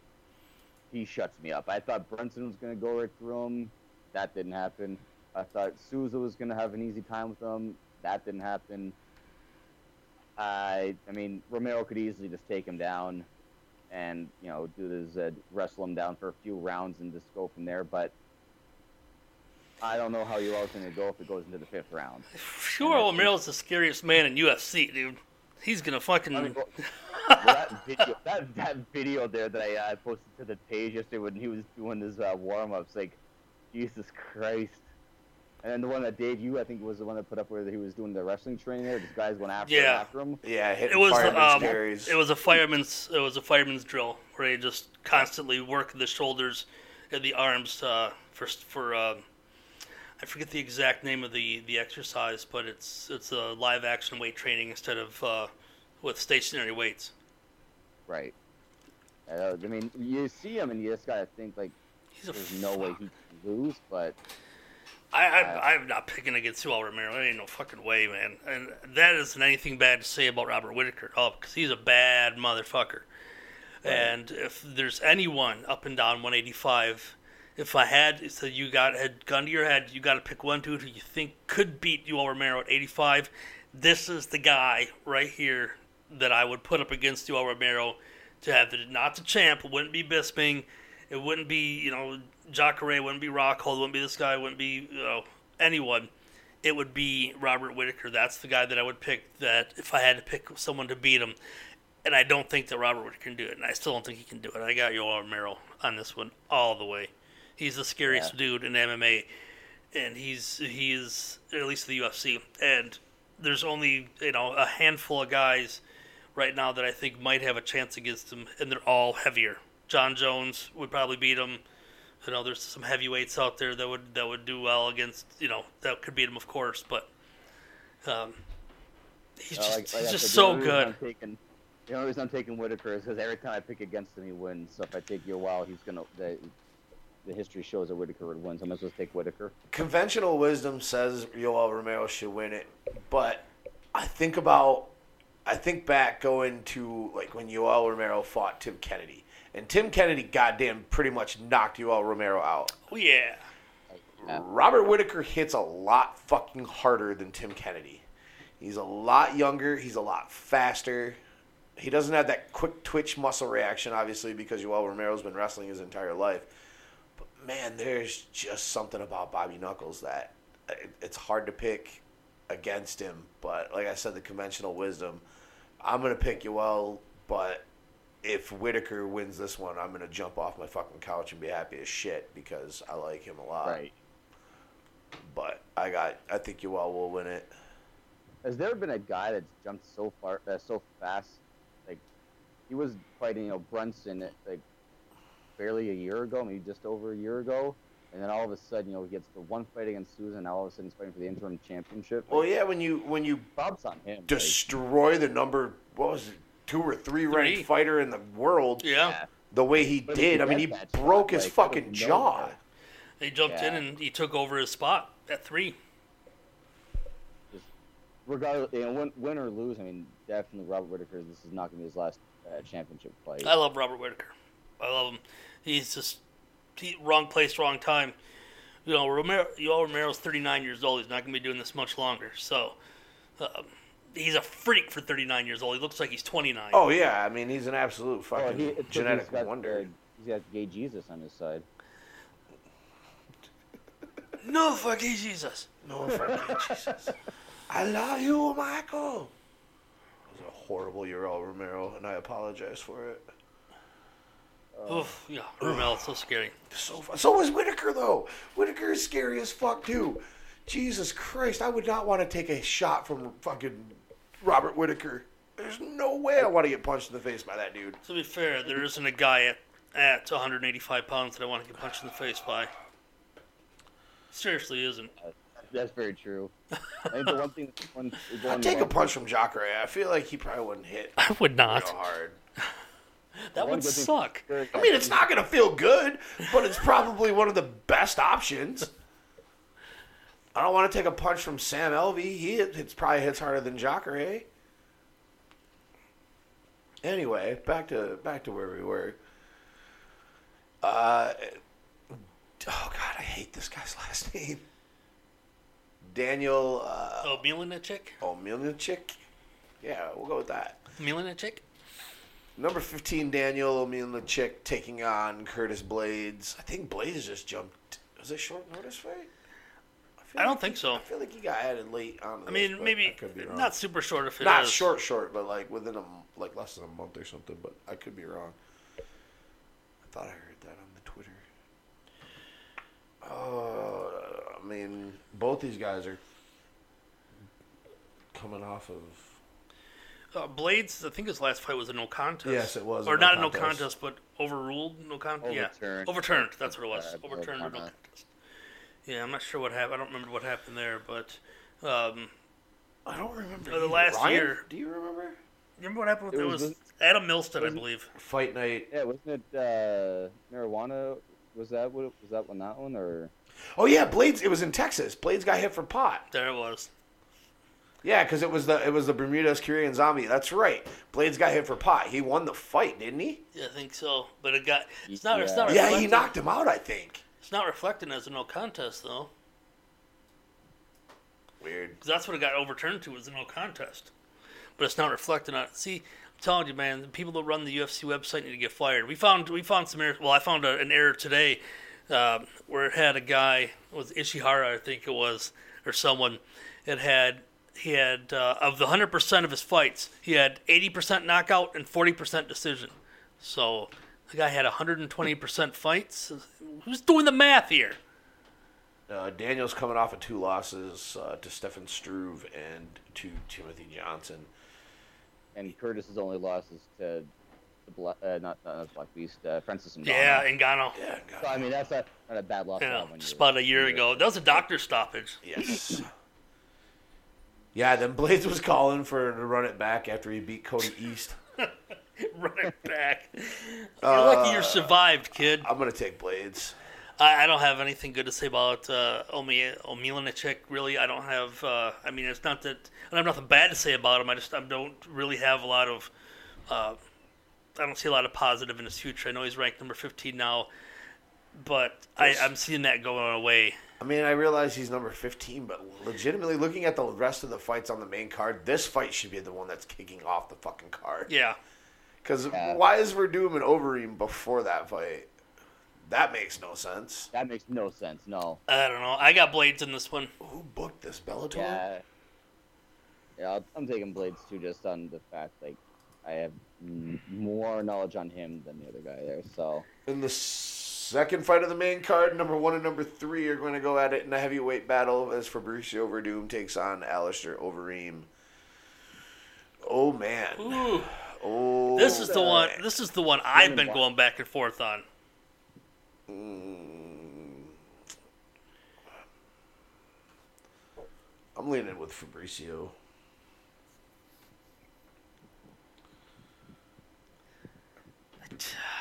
he shuts me up. I thought Brunson was going to go right through him. That didn't happen. I thought Souza was going to have an easy time with him. That didn't happen. I, I mean, Romero could easily just take him down and, you know, do this, uh, wrestle him down for a few rounds and just go from there. But I don't know how you all going to go if it goes into the fifth round. Sure, Romero's the scariest man in UFC, dude. He's gonna fucking. I mean, well, well, that video, that, that video there that I uh, posted to the page yesterday when he was doing his uh, warm ups, like, Jesus Christ. And then the one that Dave, you I think was the one that put up where he was doing the wrestling training there. These guys went after, Yeah. after him. yeah, hitting it was um, it was a fireman's it was a fireman's drill where they just constantly work the shoulders and the arms uh, for for um, I forget the exact name of the, the exercise, but it's it's a live action weight training instead of uh, with stationary weights. Right. Uh, I mean, you see him and you just gotta think like, there's no way he can lose, but I, I, I'm not picking against Joel Romero. There ain't no fucking way, man. And that isn't anything bad to say about Robert Whittaker all, because he's a bad motherfucker. And if there's anyone up and down 185, if I had, so you got had gun to your head, you got to pick one dude who you think could beat Joel Romero at 85. This is the guy right here that I would put up against Joel Romero to have the not the champ. It wouldn't be Bisping. It wouldn't be you know Jacare. Wouldn't be Rockhold. Wouldn't be this guy. Wouldn't be you know anyone. It would be Robert Whittaker. That's the guy that I would pick. That if I had to pick someone to beat him, and I don't think that Robert Whittaker can do it, and I still don't think he can do it. I got Yoel Romero on this one all the way. He's the scariest Yeah. dude in MMA, and he's he is at least the UFC. And there's only you know a handful of guys right now that I think might have a chance against him, and they're all heavier. John Jones would probably beat him. You know, there's some heavyweights out there that would that would do well against you know that could beat him, of course. But um, he's uh, just like, like he's just so good. Taking, the only reason I'm taking Whittaker is because every time I pick against him, he wins. So if I take Yoel, he's gonna. The, the history shows that Whittaker would win. So I'm supposed to take Whittaker. Conventional wisdom says Yoel Romero should win it, but I think about, I think back going to like when Yoel Romero fought Tim Kennedy, and Tim Kennedy, goddamn, pretty much knocked Yoel Romero out. Oh yeah, Yeah. Robert Whittaker hits a lot fucking harder than Tim Kennedy. He's a lot younger. He's a lot faster. He doesn't have that quick twitch muscle reaction, obviously, because Yoel Romero's been wrestling his entire life. Man, there's just something about Bobby Knuckles that it- it's hard to pick against him. But like I said, the conventional wisdom, I'm gonna pick Yoel. But if Whittaker wins this one, I'm gonna jump off my fucking couch and be happy as shit because I like him a lot. Right. But I got, I think Yoel will win it. Has there been a guy that's jumped so far, uh, so fast? Like, he was fighting, you know, Brunson like barely a year ago, maybe just over a year ago, and then all of a sudden, you know, he gets the one fight against Souza, now all of a sudden he's fighting for the interim championship. Well, Like, yeah, when you when you props on him. like, destroy the number, what was it, two or three ranked fighter in the world, Yeah. yeah. the way he But did. I mean, he gets shot, broke his like, fucking jaw. nowhere. He jumped in and he took over his spot at three. Just regardless, you know, win, win or lose, I mean, definitely Robert Whittaker. This is not going to be his last uh, championship fight. I love Robert Whittaker. I love him. He's just he, wrong place, wrong time. You know, Romero, Yoel Romero's 39 years old. He's not going to be doing this much longer. So, um, he's a freak for 39 years old. He looks like he's 29. Oh yeah, I mean, he's an absolute Well, fucking he, genetic he's got, wonder. Uh, he's got gay Jesus on his side. [LAUGHS] No fucking Jesus. No, fucking Jesus. I love you, Michael. It was a horrible Yoel Romero, and I apologize for it. Uh, Oof, yeah, Romero's so scary. So fu- so was Whittaker though. Whittaker is scary as fuck too. Jesus Christ, I would not want to take a shot from fucking Robert Whittaker. There's no way I want to get punched in the face by that dude. To be fair, there isn't a guy at, at 185 pounds that I want to get punched in the face by. Seriously, isn't. That's very true. I think the one thing, one, [LAUGHS] I'd take a punch from Jacare. I feel like he probably wouldn't hit I would real not. hard. [LAUGHS] [LAUGHS] That would suck. I mean, it's not going to feel good, but it's probably one of the best options. I don't want to take a punch from Sam Alvey. He hit- hits probably hits harder than Jacare. Anyway, back to back to where we were. Uh, oh God, I hate this guy's [LAUGHS] last name. Daniel uh, Oh, Milanichik? Omilnicik. Yeah, we'll go with that. Milanichik? Number 15, Daniel Omilnicik taking on Curtis Blaydes. I think Blaydes just jumped. Was it short notice fight? feel I don't like think he- so. I feel like he got added late on. I mean, maybe not super short if it is. not short, short, but like within a like less than a month or something. But I could be wrong. I thought I heard that on the Twitter. Uh, I mean, both these guys are coming off of. Uh, Blaydes, I think his last fight was a no contest. Yes, it was a Or no not a no contest. contest, but overruled no contest. Yeah, Overturned. overturned. That's what it was. Uh, overturned or no contest. Yeah, I'm not sure what happened. I don't remember what happened there, but um, I don't remember. Uh, the last Ryan, year- Do you remember? remember what happened? With, It it was was, Adam Milstead, I believe. Fight night. Yeah, wasn't it uh, marijuana? Was that what? Was that one? That one or? Oh yeah, Blaydes. It was in Texas. Blaydes got hit for pot. There it was. Yeah, because it was the it was the Bermudez Korean Zombie. That's right. Blaydes got hit for pot. He won the fight, didn't he? Yeah, I think so. But it got. It's not. It's Yeah. not. Yeah, he knocked him out. I think. It's not reflected as a no contest though. Weird. 'Cause that's what it got overturned to was a no contest. But it's not reflected on it. See, I'm telling you, man, the people that run the UFC website need to get fired. We found we found some errors. Well, I found a, an error today um, where it had a guy it was Ishihara, I think it was, or someone. It had he had uh, of the hundred percent of his fights, he had eighty percent knockout and forty percent decision. So the guy had hundred and twenty percent fights. Who's doing the math here? Uh, Daniel's coming off of two losses uh, to Stefan Struve and to Timothy Johnson. And Curtis's only loss is to the Black, uh, not, not Black Beast, uh, Francis Ngannou. Yeah, Ngannou. Yeah, So I mean, that's not, not a bad loss. to Yeah, just about a year ago. That was a doctor stoppage. Yes. [LAUGHS] yeah, then Blaydes was calling for to run it back after he beat Cody [LAUGHS] East. Run it back. You're lucky you survived, kid. I'm gonna take Blaydes. I, I don't have anything good to say about uh, Omi Omilanichek. Really, I don't have. Uh, I mean, it's not that I have nothing bad to say about him. I just I don't really have a lot of. Uh, I don't see a lot of positive in his future. I know he's ranked number 15 now, but I, I'm seeing that going away. I mean, I realize he's number 15, but legitimately looking at the rest of the fights on the main card, this fight should be the one that's kicking off the fucking card. Yeah, Because Yeah. why is Werdum and Overeem before that fight? That makes no sense. That makes no sense. No. I don't know. I got Blaydes in this one. Who booked this Bellator? Yeah. Yeah, I'll, I'm taking Blaydes too, just on the fact like I have more knowledge on him than the other guy there. So In the second fight of the main card, number one and number three are going to go at it in a heavyweight battle as Fabricio Werdum takes on Alistair Overeem. Oh man. Ooh, Oh. this is the one. This is the one I've been going back and forth on. Mm. I'm leaning with Fabricio. Uh,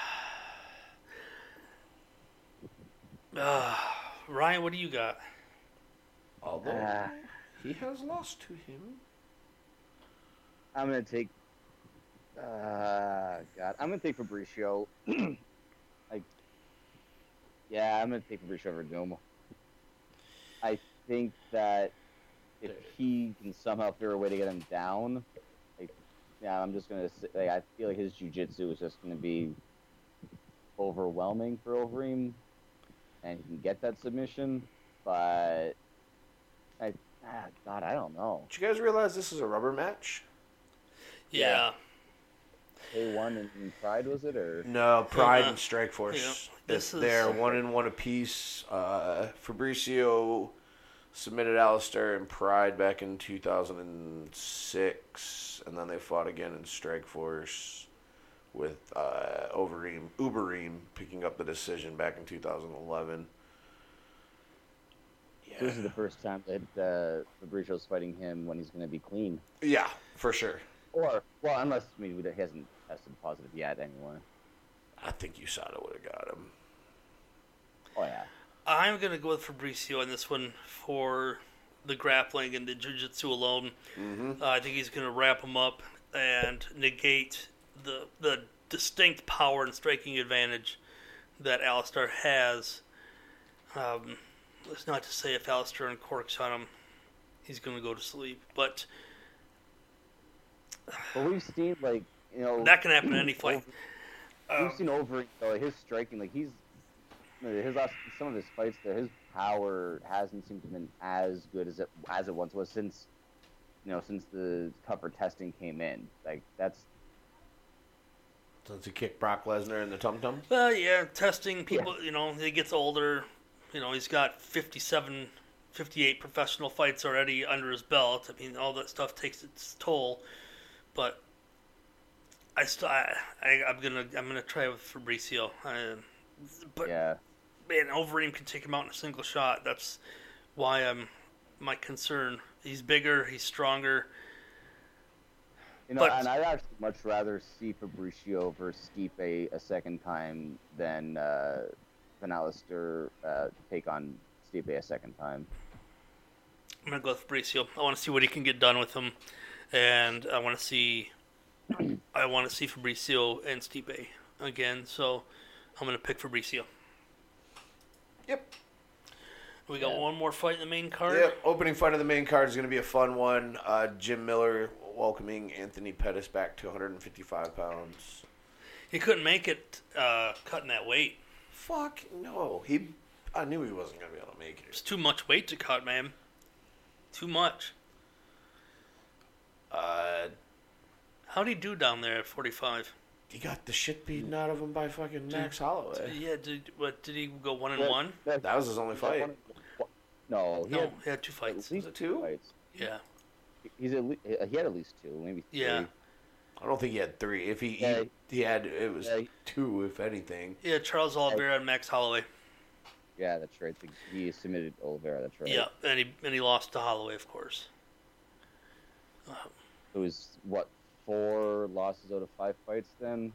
Uh, Ryan, what do you got? Although Ah. he has lost to him. I'm gonna take. Uh, God, I'm gonna take Fabricio. [CLEARS THROAT] like, yeah, I'm gonna take Fabricio over Doom. I think that if he can somehow figure a way to get him down, like, yeah, I'm just gonna. Say, like, I feel like his jujitsu is just gonna be overwhelming for Overeem, and he can get that submission, but. I, ah, God, I don't know. Did you guys realize this is a rubber match? Yeah. Yeah. A1 and, and Pride was it or No, Pride Uh-uh. and Strike Force. Yeah, This this they're one and one apiece. Uh, Fabricio submitted Alistair in Pride back in 2006, and then they fought again in Strike Force with uh, Overeem, Ubereem picking up the decision back in 2011. Yeah, this is the first time that uh, Fabricio's fighting him when he's going to be clean, yeah, for sure. or well, unless I mean he hasn't tested positive yet anyway. I think USADA would have got him. Oh yeah, I'm gonna go with Fabricio on this one for the grappling and the jiu-jitsu alone. Mm-hmm. Uh, I think he's gonna wrap him up and negate the the distinct power and striking advantage that Alistair has. Um, that's not to say if Alistair uncorks on him, he's gonna go to sleep, but but we've seen like you know that can happen in any fight. We've Um, seen over uh, his striking like he's his last some of his fights there his power hasn't seemed to have been as good as it as it once was since you know since the tougher testing came in like that's Since he kicked Brock Lesnar in the tum tum. Well, yeah, testing people, you know, he gets older. You know, he's got 57, 58 professional fights already under his belt. I mean, all that stuff takes its toll. But I still, I, I, I'm gonna, I'm gonna try with Fabricio. I, but yeah man, Overeem can take him out in a single shot. That's why I'm my concern. He's bigger, he's stronger. You know, But- and I'd actually much rather see Fabricio versus Stipe a second time than uh, than Alistair uh, take on Stipe a second time. I'm gonna go with Fabricio. I want to see what he can get done with him, and I want to see, [CLEARS THROAT] I want to see Fabricio and Stipe again. So I'm gonna pick Fabricio. Yep. We got Yeah. one more fight in the main card. Yep. Opening fight of the main card is going to be a fun one. Uh, Jim Miller welcoming Anthony Pettis back to 155 pounds. He couldn't make it uh, cutting that weight. Fuck no. He. I knew he wasn't going to be able to make it. It's too much weight to cut, man. Too much. Uh, How'd he do down there at 45? he got the shit beaten out of him by fucking Max Holloway. Yeah, did what? Did he go one and That- one? that- That was his only fight. No, he No, had he had two at fights. least it two? fights. Yeah, He's at le- he had at least two, maybe three. Yeah. I don't think he had three. If he Yeah. he, he had, it was Yeah, two, if anything. yeah. Charles Oliveira and Max Holloway. Yeah, that's right. He submitted Oliveira. That's right. Yeah, and he and he lost to Holloway, of course. It was what four losses out of five fights then.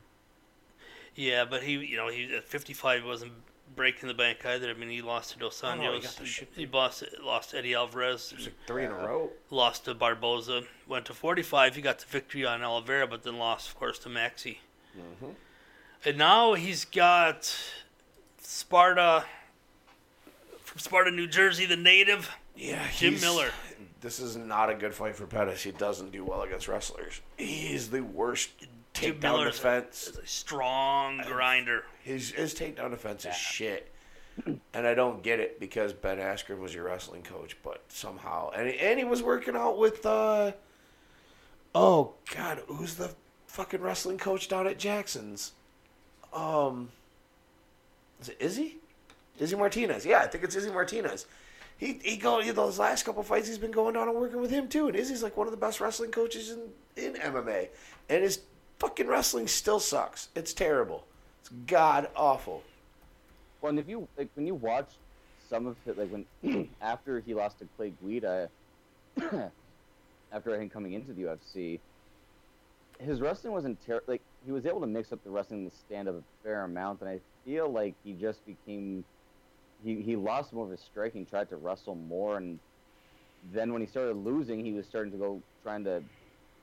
Yeah, but he, you know, he at 55 wasn't breaking the bank either. I mean, he lost to Dos Oh, no, he Anjos. got the shit he lost lost Eddie Alvarez. It was like three in a row. Lost to Barboza. Went to 45. He got the victory on Oliveira, but then lost, of course, to Maxi. Mm-hmm. And now he's got Sparta from Sparta, New Jersey, the native Yeah, Jim Miller. This is not a good fight for Pettis. He doesn't do well against wrestlers. He's the worst Jim takedown is a, defense. a strong grinder. His his takedown defense is shit, and I don't get it because Ben Askren was your wrestling coach, but somehow and and he was working out with uh oh god, who's the fucking wrestling coach down at Jackson's? Um, is it Izzy? Izzy Martinez? Yeah, I think it's Izzy Martinez. He he go those last couple fights he's been going down and working with him too, and Izzy's like one of the best wrestling coaches in in MMA, and his fucking wrestling still sucks. It's terrible. It's god awful. Well, and if you like when you watch some of it, like when [CLEARS THROAT] after he lost to Clay Guida, [CLEARS THROAT] after him coming into the UFC, his wrestling wasn't terrible. like he was able to mix up the wrestling and the stand up a fair amount, and I feel like he just became he he lost more of his striking, tried to wrestle more, and then when he started losing, he was starting to go trying to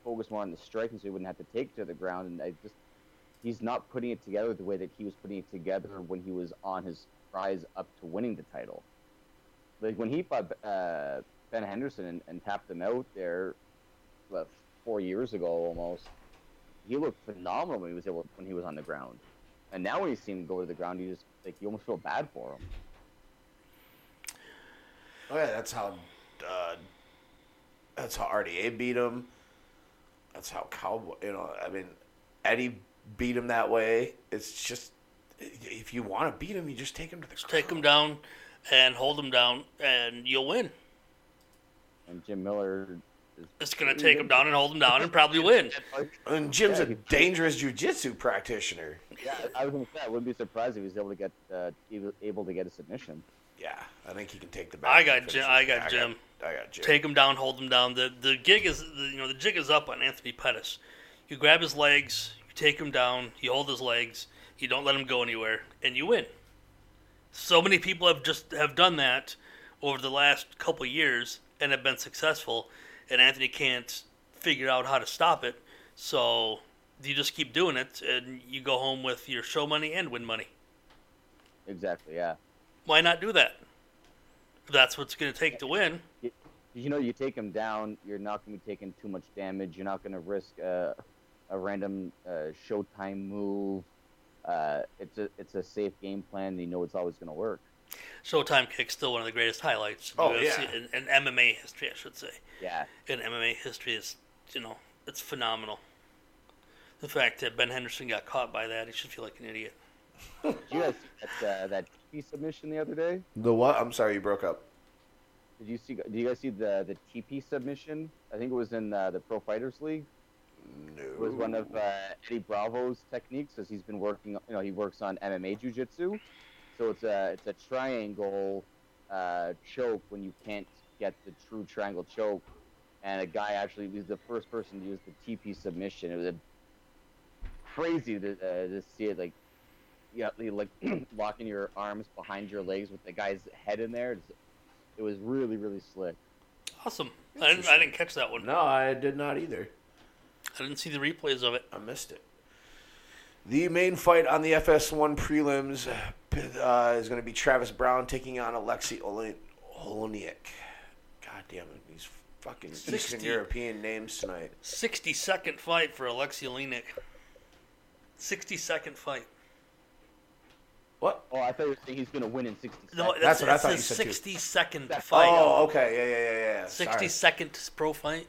focus more on the striking, so he wouldn't have to take to the ground, and I just he's not putting it together the way that he was putting it together when he was on his rise up to winning the title. Like when he fought uh, Ben Henderson and, and tapped him out there, what, four years ago almost, he looked phenomenal when he was able when he was on the ground. And now when you see him go to the ground, you just like you almost feel bad for him. Oh yeah, that's how uh, that's how RDA beat him. That's how Cowboy. You know, I mean, Eddie beat him that way. It's just if you want to beat him, you just take him to the Just take him down and hold him down, and you'll win. And Jim Miller is It's going to take him down and hold him down and probably [LAUGHS] win. And Jim's a he- dangerous jujitsu practitioner. Yeah, I was gonna say I wouldn't be surprised if he's able to get uh, able- able to get a submission. Yeah, I think he can take the back. I got Jim. I got Jim. I got Jim. Take him down, hold him down. The the gig is the, you know the jig is up on Anthony Pettis. You grab his legs, you take him down, you hold his legs, you don't let him go anywhere, and you win. So many people have just have done that over the last couple years and have been successful, and Anthony can't figure out how to stop it. So you just keep doing it, and you go home with your show money and win money. Exactly. Yeah. Why not do that? If that's what's going to take to win. You know you take him down, you're not going to be taking too much damage. You're not going to risk uh, a random uh, Showtime move. Uh, it's a it's a safe game plan. And you know it's always going to work. Showtime kick still one of the greatest highlights in Oh, UFC yeah. in, in MMA history, I should say. Yeah, In MMA history is, you know, it's phenomenal. The fact that Ben Henderson got caught by that, he should feel like an idiot. did you guys see that uh, that submission the other day? The what? I'm sorry, you broke up. Did you see? Did you guys see the the TP submission? I think it was in uh, the Pro Fighters League. No. It was one of uh, Eddie Bravo's techniques, as he's been working. You know, he works on MMA jiu-jitsu, so it's a it's a triangle uh, choke when you can't get the true triangle choke. And a guy actually was the first person to use the TP submission. It was a crazy to, uh, to see it like yeah, like [CLEARS THROAT] locking your arms behind your legs with the guy's head in there. It's, it was really really slick. Awesome. I didn't, I didn't catch that one. No, I did not either. I didn't see the replays of it. I missed it. The main fight on the FS1 prelims uh, is going to be Travis Browne taking on Alexei Ole- Oleinik. God damn it, these fucking Eastern European names tonight. 60 second fight for Alexei Oleinik. 60 second fight. What? Oh, I thought you were saying he's going to win in 60 seconds. No, That's that's, what I thought a you said, too. 60 second fight. Oh, okay, yeah, yeah, yeah, yeah. 60 Sorry. second pro fight.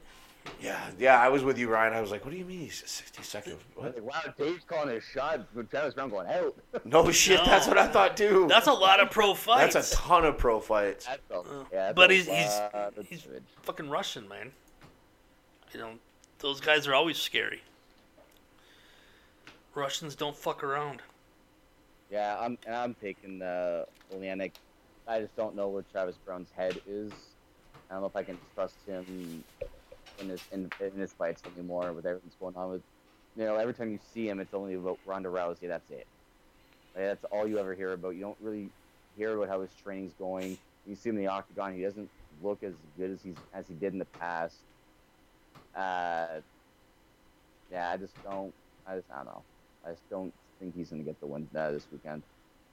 Yeah, yeah. I was with you, Ryan. I was like, "What do you mean he's 60 seconds? What? Like, wow, Dave's calling his shot with Travis Browne going out. [LAUGHS] No shit. No. That's what I thought too. That's a lot of pro fights. That's a ton of pro fights. That's a, Uh, yeah, that's but a he's- he's- lot of he's- damage. fucking Russian, man. You know, those guys are always scary. Russians don't fuck around. Yeah, I'm and I'm taking uh, Oleinik. I just don't know where Travis Browne's head is. I don't know if I can trust him in his in, in his fights anymore with everything that's going on with. You know, every time you see him, it's only about Ronda Rousey. That's it. Like, that's all you ever hear about. You don't really hear about how his training's going. You see him in the octagon. He doesn't look as good as he's as he did in the past. Uh, yeah, I just don't. I just I don't know. I just don't think he's gonna get the win uh, this weekend.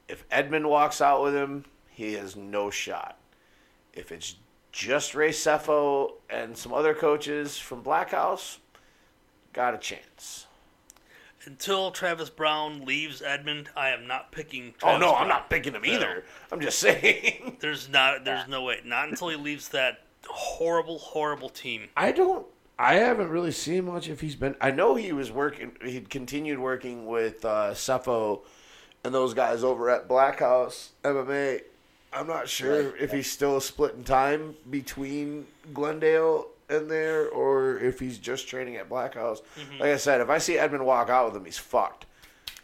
If Edmond walks out with him, he has no shot. If it's just Ray Sefo and some other coaches from Black House, got a chance. until Travis Browne leaves Edmond, I am not picking. Oh no, Browne. I'm not picking him either. I'm just saying. There's not. There's no way. Not until he leaves that horrible, horrible team. I don't. I haven't really seen much if he's been. I know he was working. He'd continued working with uh, Sefo and those guys over at Black House MMA. I'm not sure if he's still splitting time between Glendale and there, or if he's just training at Black House. Like I said, if I see Edmond walk out with him, he's fucked.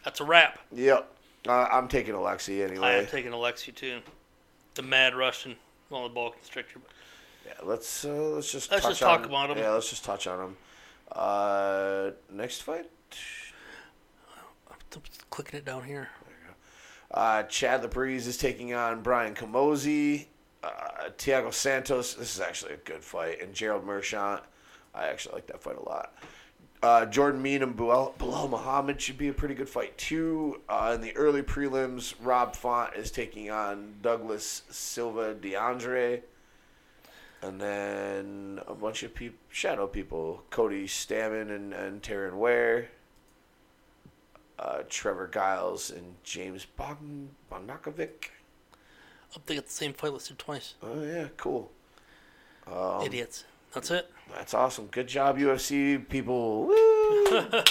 That's a wrap. Yep. Uh, I'm taking Alexi anyway. I am taking Alexi too. The Mad Russian, well, the ball constrictor. But Yeah, let's uh, let's just Let's touch just talk on, about him. Yeah, let's just touch on him. Uh, next fight, I'm clicking it down here. uh, Chad Laprise is taking on Brian Camozzi. Uh, Thiago Santos. This is actually a good fight, and Gerald Meerschaert. I actually like that fight a lot. Uh, Jordan Mein and Bilal, Belal Muhammad should be a pretty good fight too. Uh, in the early prelims, Rob Font is taking on Douglas Silva de Andrade. And then a bunch of peop shadow people. Cody Stamann and, and Terrion Ware. Uh, Trevor Giles and James Bogn- Bognakovic. I think it's the same fight listed twice. Oh, yeah, cool. Um, Idiots. That's it. That's awesome. Good job, UFC people. Woo! [LAUGHS]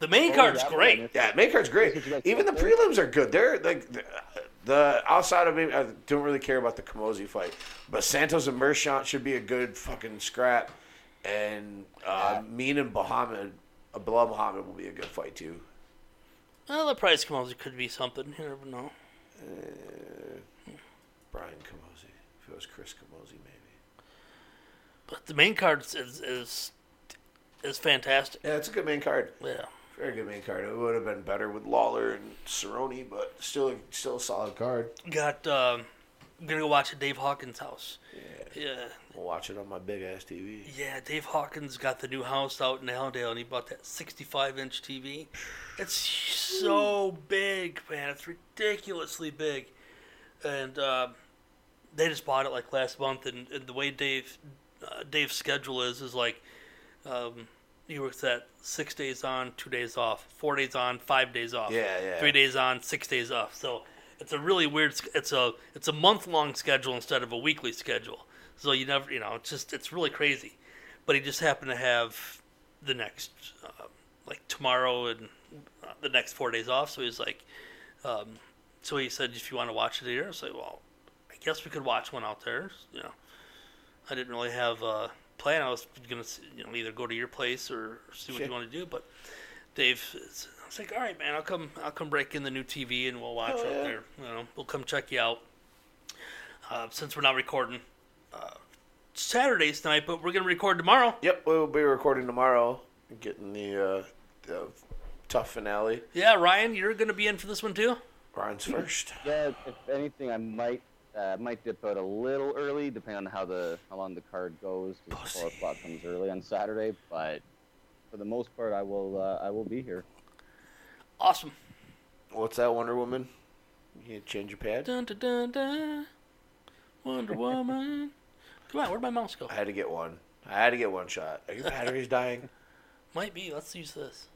The main Oh, card's that one great. is- yeah, main card's great. That's what you guys Even the prelims are good. They're like the, the outside of me. I don't really care about the Camozzi fight, but Santos and Meerschaert should be a good fucking scrap, and uh, Mein and Muhammad, uh, Belal Muhammad will be a good fight too. Well, the price comes could be something. You never know. Brian Camozzi, if it was Chris Camozzi, maybe. But the main card is is is fantastic. Yeah, it's a good main card. Yeah. Very good main card. It would have been better with Lawler and Cerrone, but still, still a solid card. Got. Um, I'm gonna go watch at Dave Hawkins' house. Yeah, Yeah. we'll watch it on my big ass TV. Yeah, Dave Hawkins got the new house out in Allendale, and he bought that 65 inch TV. It's so big, man. It's ridiculously big. And uh, they just bought it like last month, and, and the way Dave uh, Dave's schedule is is like um, he works at six days on, two days off, four days on, five days off, Yeah, yeah. three days on, six days off. So it's a really weird. It's a it's a month long schedule instead of a weekly schedule. So you never, you know, it's just it's really crazy. But he just happened to have the next, uh, like tomorrow and uh, the next four days off. So he's like, um, so he said, if you want to watch it here, I was like, well, I guess we could watch one out there. You know, I didn't really have a plan. I was gonna, you know, either go to your place or see what Sure. you want to do. But Dave, I was like, all right, man, I'll come, I'll come break in the new TV and we'll watch Hell out yeah. there. You know, we'll come check you out. Uh, since we're not recording uh, Saturdays tonight, but we're gonna record tomorrow. Yep, we'll be recording tomorrow, getting the, uh, the TUF finale. Yeah, Ryan, you're gonna be in for this one too. Ryan's first. Yeah, if anything, I might uh, might dip out a little early, depending on how the how long the card goes. the four o'clock comes early on Saturday, but for the most part, I will uh, I will be here. Awesome. What's that, Wonder Woman? You change your pad? Dun, dun, dun, dun. Wonder Woman. [LAUGHS] Come on, where'd my mouse go? I had to get one. I had to get one shot. Are your batteries dying? [LAUGHS] Might be. Let's use this.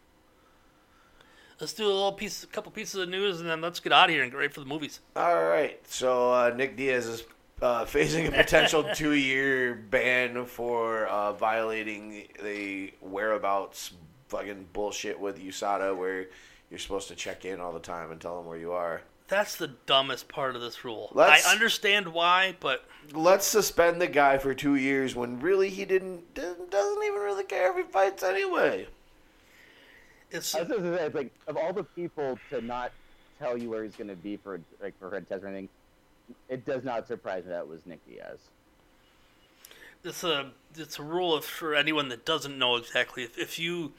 Let's do a little piece, a couple pieces of news, and then let's get out of here and get ready for the movies. All right. So uh, Nick Diaz is uh, [LAUGHS] facing a potential [LAUGHS] two-year ban for uh, violating the whereabouts fucking bullshit with USADA, where you're supposed to check in all the time and tell them where you are. That's the dumbest part of this rule. Let's- I understand why, but Let's suspend the guy for two years when really he didn't doesn't doesn't even really care if he fights anyway. It's I was gonna say, it's like of all the people to not tell you where he's going to be for like for a test or anything, it does not surprise me that it was Nick Diaz. it's a it's a rule of, for anyone that doesn't know exactly. If, if you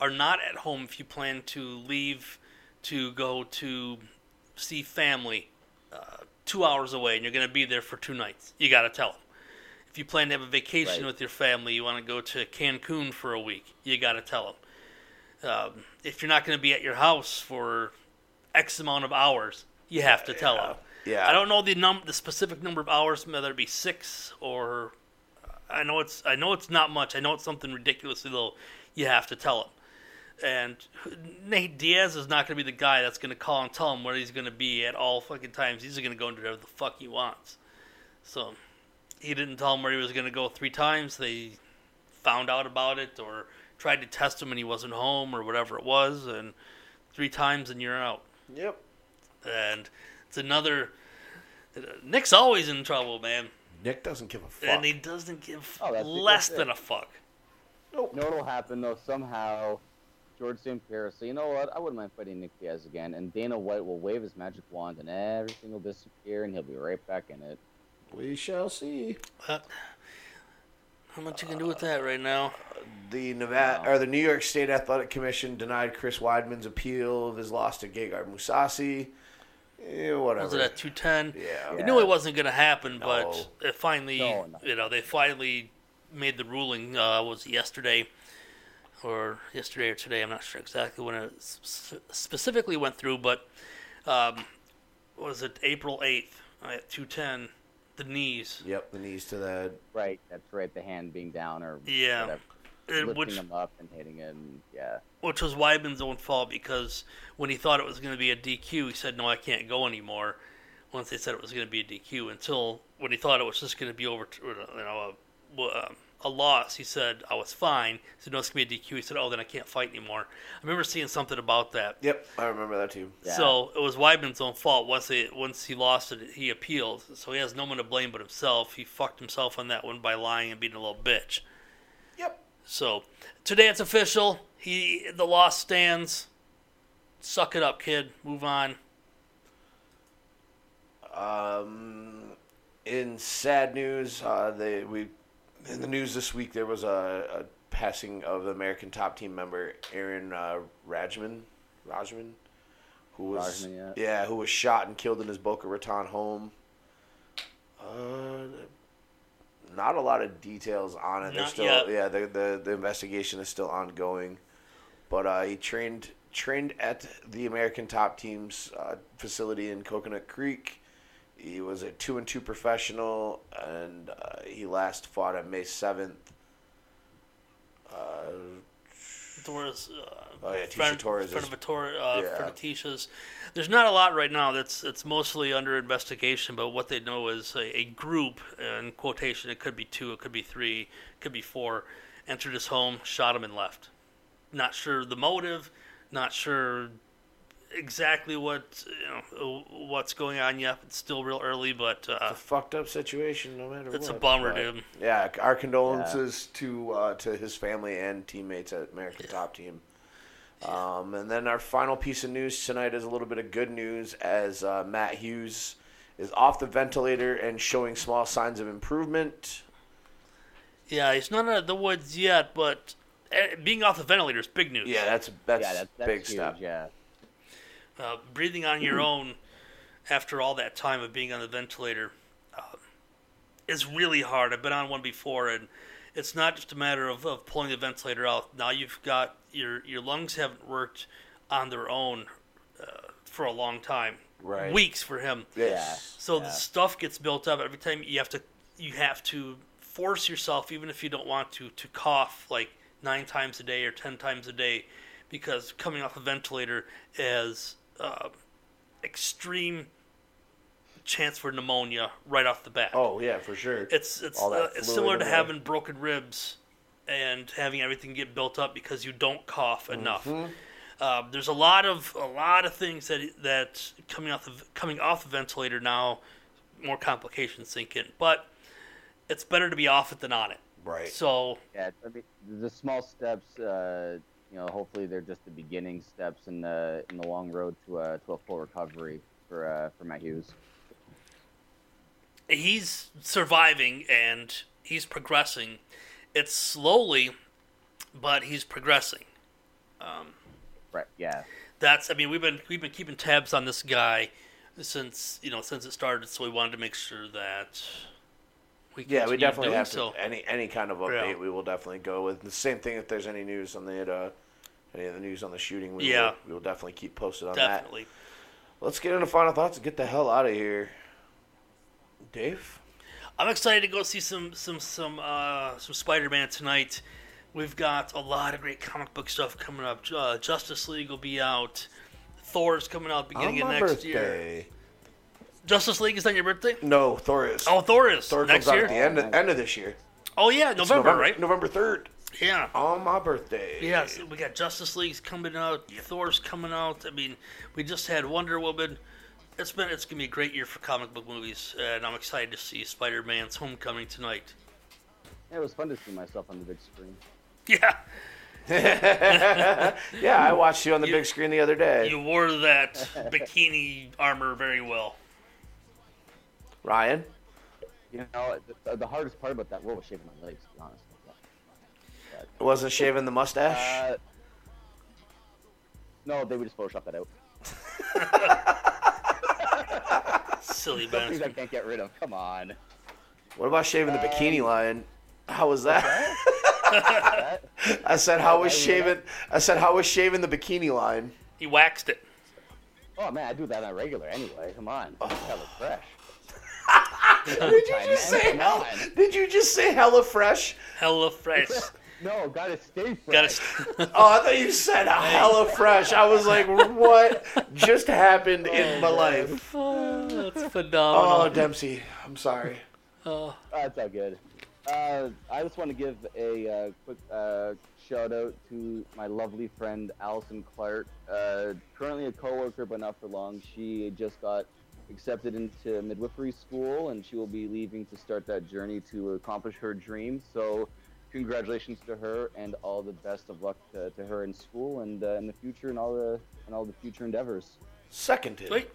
are not at home, if you plan to leave to go to see family uh, two hours away, and you're going to be there for two nights, you got to tell them. If you plan to have a vacation Right. with your family, you want to go to Cancun for a week, you got to tell them. Um, if you're not going to be at your house for X amount of hours, you have to tell them. Yeah. I don't know the num the specific number of hours, whether it be six or I know it's I know it's not much. I know it's something ridiculously low. You have to tell them. And Nate Diaz is not going to be the guy that's going to call and tell him where he's going to be at all fucking times. He's going to go into whatever the fuck he wants. So he didn't tell him where he was going to go three times. They found out about it or tried to test him and he wasn't home or whatever it was. And three times and you're out. Yep. And it's another. Nick's always in trouble, man. Nick doesn't give a fuck. And he doesn't give Oh, that's- less than a fuck. nope. You know what'll happen though? Somehow, George St. Pierre will say, "You know what? I wouldn't mind fighting Nick Diaz again." And Dana White will wave his magic wand, and everything will disappear, and he'll be right back in it. We shall see. But how much you can do with that right now? The Nevada Wow. or the New York State Athletic Commission denied Chris Weidman's appeal of his loss to Gegard Mousasi. Eh, whatever. Was it at two ten? Yeah. We knew it wasn't going to happen, but it finally, No, no. you know, they finally made the ruling. Uh, was yesterday, or yesterday or today? I'm not sure exactly when it s- specifically went through, but um, was it April eighth at two ten? The knees, Yep, the knees to the Right. That's right. The hand being down or Yeah. whatever, lifting which him up and hitting him. Yeah. which was Weidman's own fault because when he thought it was going to be a DQ, he said, "No, I can't go anymore." Once they said it was going to be a DQ, until when he thought it was just going to be over, you know, a, a, a loss, he said, "I was fine." He said, "No, it's going to be a DQ." He said, "Oh, then I can't fight anymore." I remember seeing something about that. Yep, I remember that too. Yeah. So it was Weidman's own fault. Once he once he lost it, he appealed. So he has no one to blame but himself. He fucked himself on that one by lying and being a little bitch. Yep. So today it's official. He the loss stands. Suck it up, kid. Move on. Um, in sad news, uh, they we in the news this week there was a, a passing of the American top team member Aaron uh, Rajman, Rajman, who was Rajman, yeah, who was shot and killed in his Boca Raton home. Uh, not a lot of details on it. They're Not still yet. yeah, the, the the investigation is still ongoing. But uh, he trained trained at the American Top Team's uh, facility in Coconut Creek. He was a two and two professional, and uh, he last fought on May seventh. Uh, Torres. Uh, Oh, yeah, Tecia Torres friend of Tor- uh, yeah. friend of Tecia's. There's not a lot right now. That's it's mostly under investigation. But what they know is a, a group, in quotation, it could be two, it could be three, it could be four, entered his home, shot him, and left. Not sure the motive. Not sure exactly what you know what's going on yet. It's still real early, but uh, a fucked up situation, no matter It's a bummer, but, dude. Yeah, our condolences to uh, to his family and teammates at American Top Team. Um, and then our final piece of news tonight is a little bit of good news as uh, Matt Hughes is off the ventilator and showing small signs of improvement. yeah, he's not out of the woods yet. But uh, being off the ventilator is big news. Yeah, that's that's, yeah. That, that's big huge. step. Yeah. Uh, breathing on your own after all that time of being on the ventilator uh, is really hard. I've been on one before, and it's not just a matter of, of pulling the ventilator out. Now you've got your your lungs haven't worked on their own uh, for a long time, Right. weeks for him. Yes. So Yeah. the stuff gets built up every time you have to you have to force yourself, even if you don't want to, to cough like nine times a day or ten times a day, because coming off a ventilator is uh, extreme chance for pneumonia right off the bat. Oh yeah, for sure. It's it's, All that uh, it's similar to there. having broken ribs and having everything get built up because you don't cough enough. Mm-hmm. Um, there's a lot of a lot of things that that coming off the coming off the ventilator now, more complications sink in. But it's better to be off it than on it. right. So Yeah, I mean, the small steps, uh, you know, hopefully they're just the beginning steps in the in the long road to a to a full recovery for uh, for Matt Hughes. he's surviving and he's progressing. It's slowly, but he's progressing. Um, Right. Yeah. that's I mean we've been we've been keeping tabs on this guy since you know since it started, so we wanted to make sure that we Yeah, we definitely have to so. any any kind of update. Yeah. We will definitely go with the same thing. If there's any news on the uh, any of the news on the shooting, we Yeah. will, we will definitely keep posted on that. Definitely. that. Let's get into final thoughts and get the hell out of here. Dave, I'm excited to go see some some some uh, some Spider-Man tonight We've got a lot of great comic book stuff coming up. Uh, Justice League will be out. Thor's coming out On beginning of my next year. Birthday. Justice League is on your birthday? No, Thor is. Oh, Thor is Thor next comes out year. at the end of, end of this year. Oh yeah, It's November, right? November third. Yeah. On my birthday. Yes, we got Justice League's coming out, Thor's coming out. I mean, we just had Wonder Woman. It's been it's gonna be a great year for comic book movies, and I'm excited to see Spider-Man's Homecoming tonight. Yeah, it was fun to see myself on the big screen. [LAUGHS] Yeah, [LAUGHS] Yeah, I watched you on the You- big screen the other day. you wore that [LAUGHS] bikini armor very well. Ryan? You know, the, the hardest part about that role was shaving my legs. To be honest. Wasn't shaving the mustache? Uh, no, they would just Photoshop that out. [LAUGHS] Silly Some things I can't get rid of. Come on. what about shaving the bikini um, line? How was that? That- [LAUGHS] I said how was shaving I said how was shaving the bikini line? He waxed it. oh man, I do that on a regular anyway. Come on. Oh. Hella fresh. Did you just say come hell. Did you just say hella fresh? Hella fresh. [LAUGHS] No, gotta stay fresh. Got to. [LAUGHS] Oh, I thought you said hella fresh. I was like, what just happened in my life? Oh, that's phenomenal. Oh. Dempsey, I'm sorry. Oh, That's all good. Uh, I just want to give a uh, quick uh, shout out to my lovely friend Allison Clark. Uh, currently a coworker, but not for long. She just got accepted into midwifery school, and she will be leaving to start that journey to accomplish her dream. So, congratulations to her, and all the best of luck to, to her in school and uh, in the future, and all the and all the future endeavors. Seconded. wait.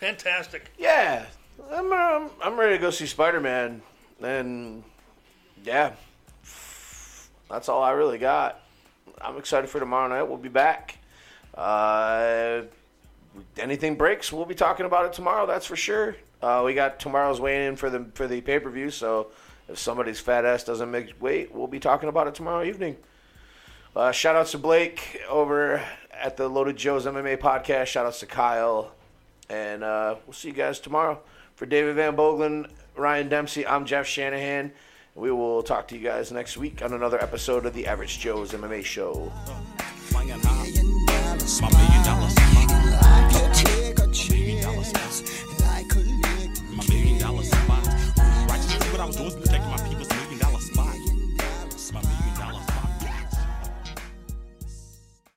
Fantastic. Yeah, I'm, um, I'm ready to go see Spider Man, and yeah, that's all I really got. I'm excited for tomorrow night. We'll be back. Uh, anything breaks, we'll be talking about it tomorrow. That's for sure. Uh, we got tomorrow's weighing in for the for the pay per view. So if somebody's fat ass doesn't make weight, we'll be talking about it tomorrow evening. Uh, shout outs to Blake over at the Loaded Joe's MMA podcast. Shout outs to Kyle. And uh, we'll see you guys tomorrow. For David Van Boglen, Ryan Dempsey, I'm Jeff Shanahan. We will talk to you guys next week on another episode of the Average Joe's MMA Show. My million dollar spot.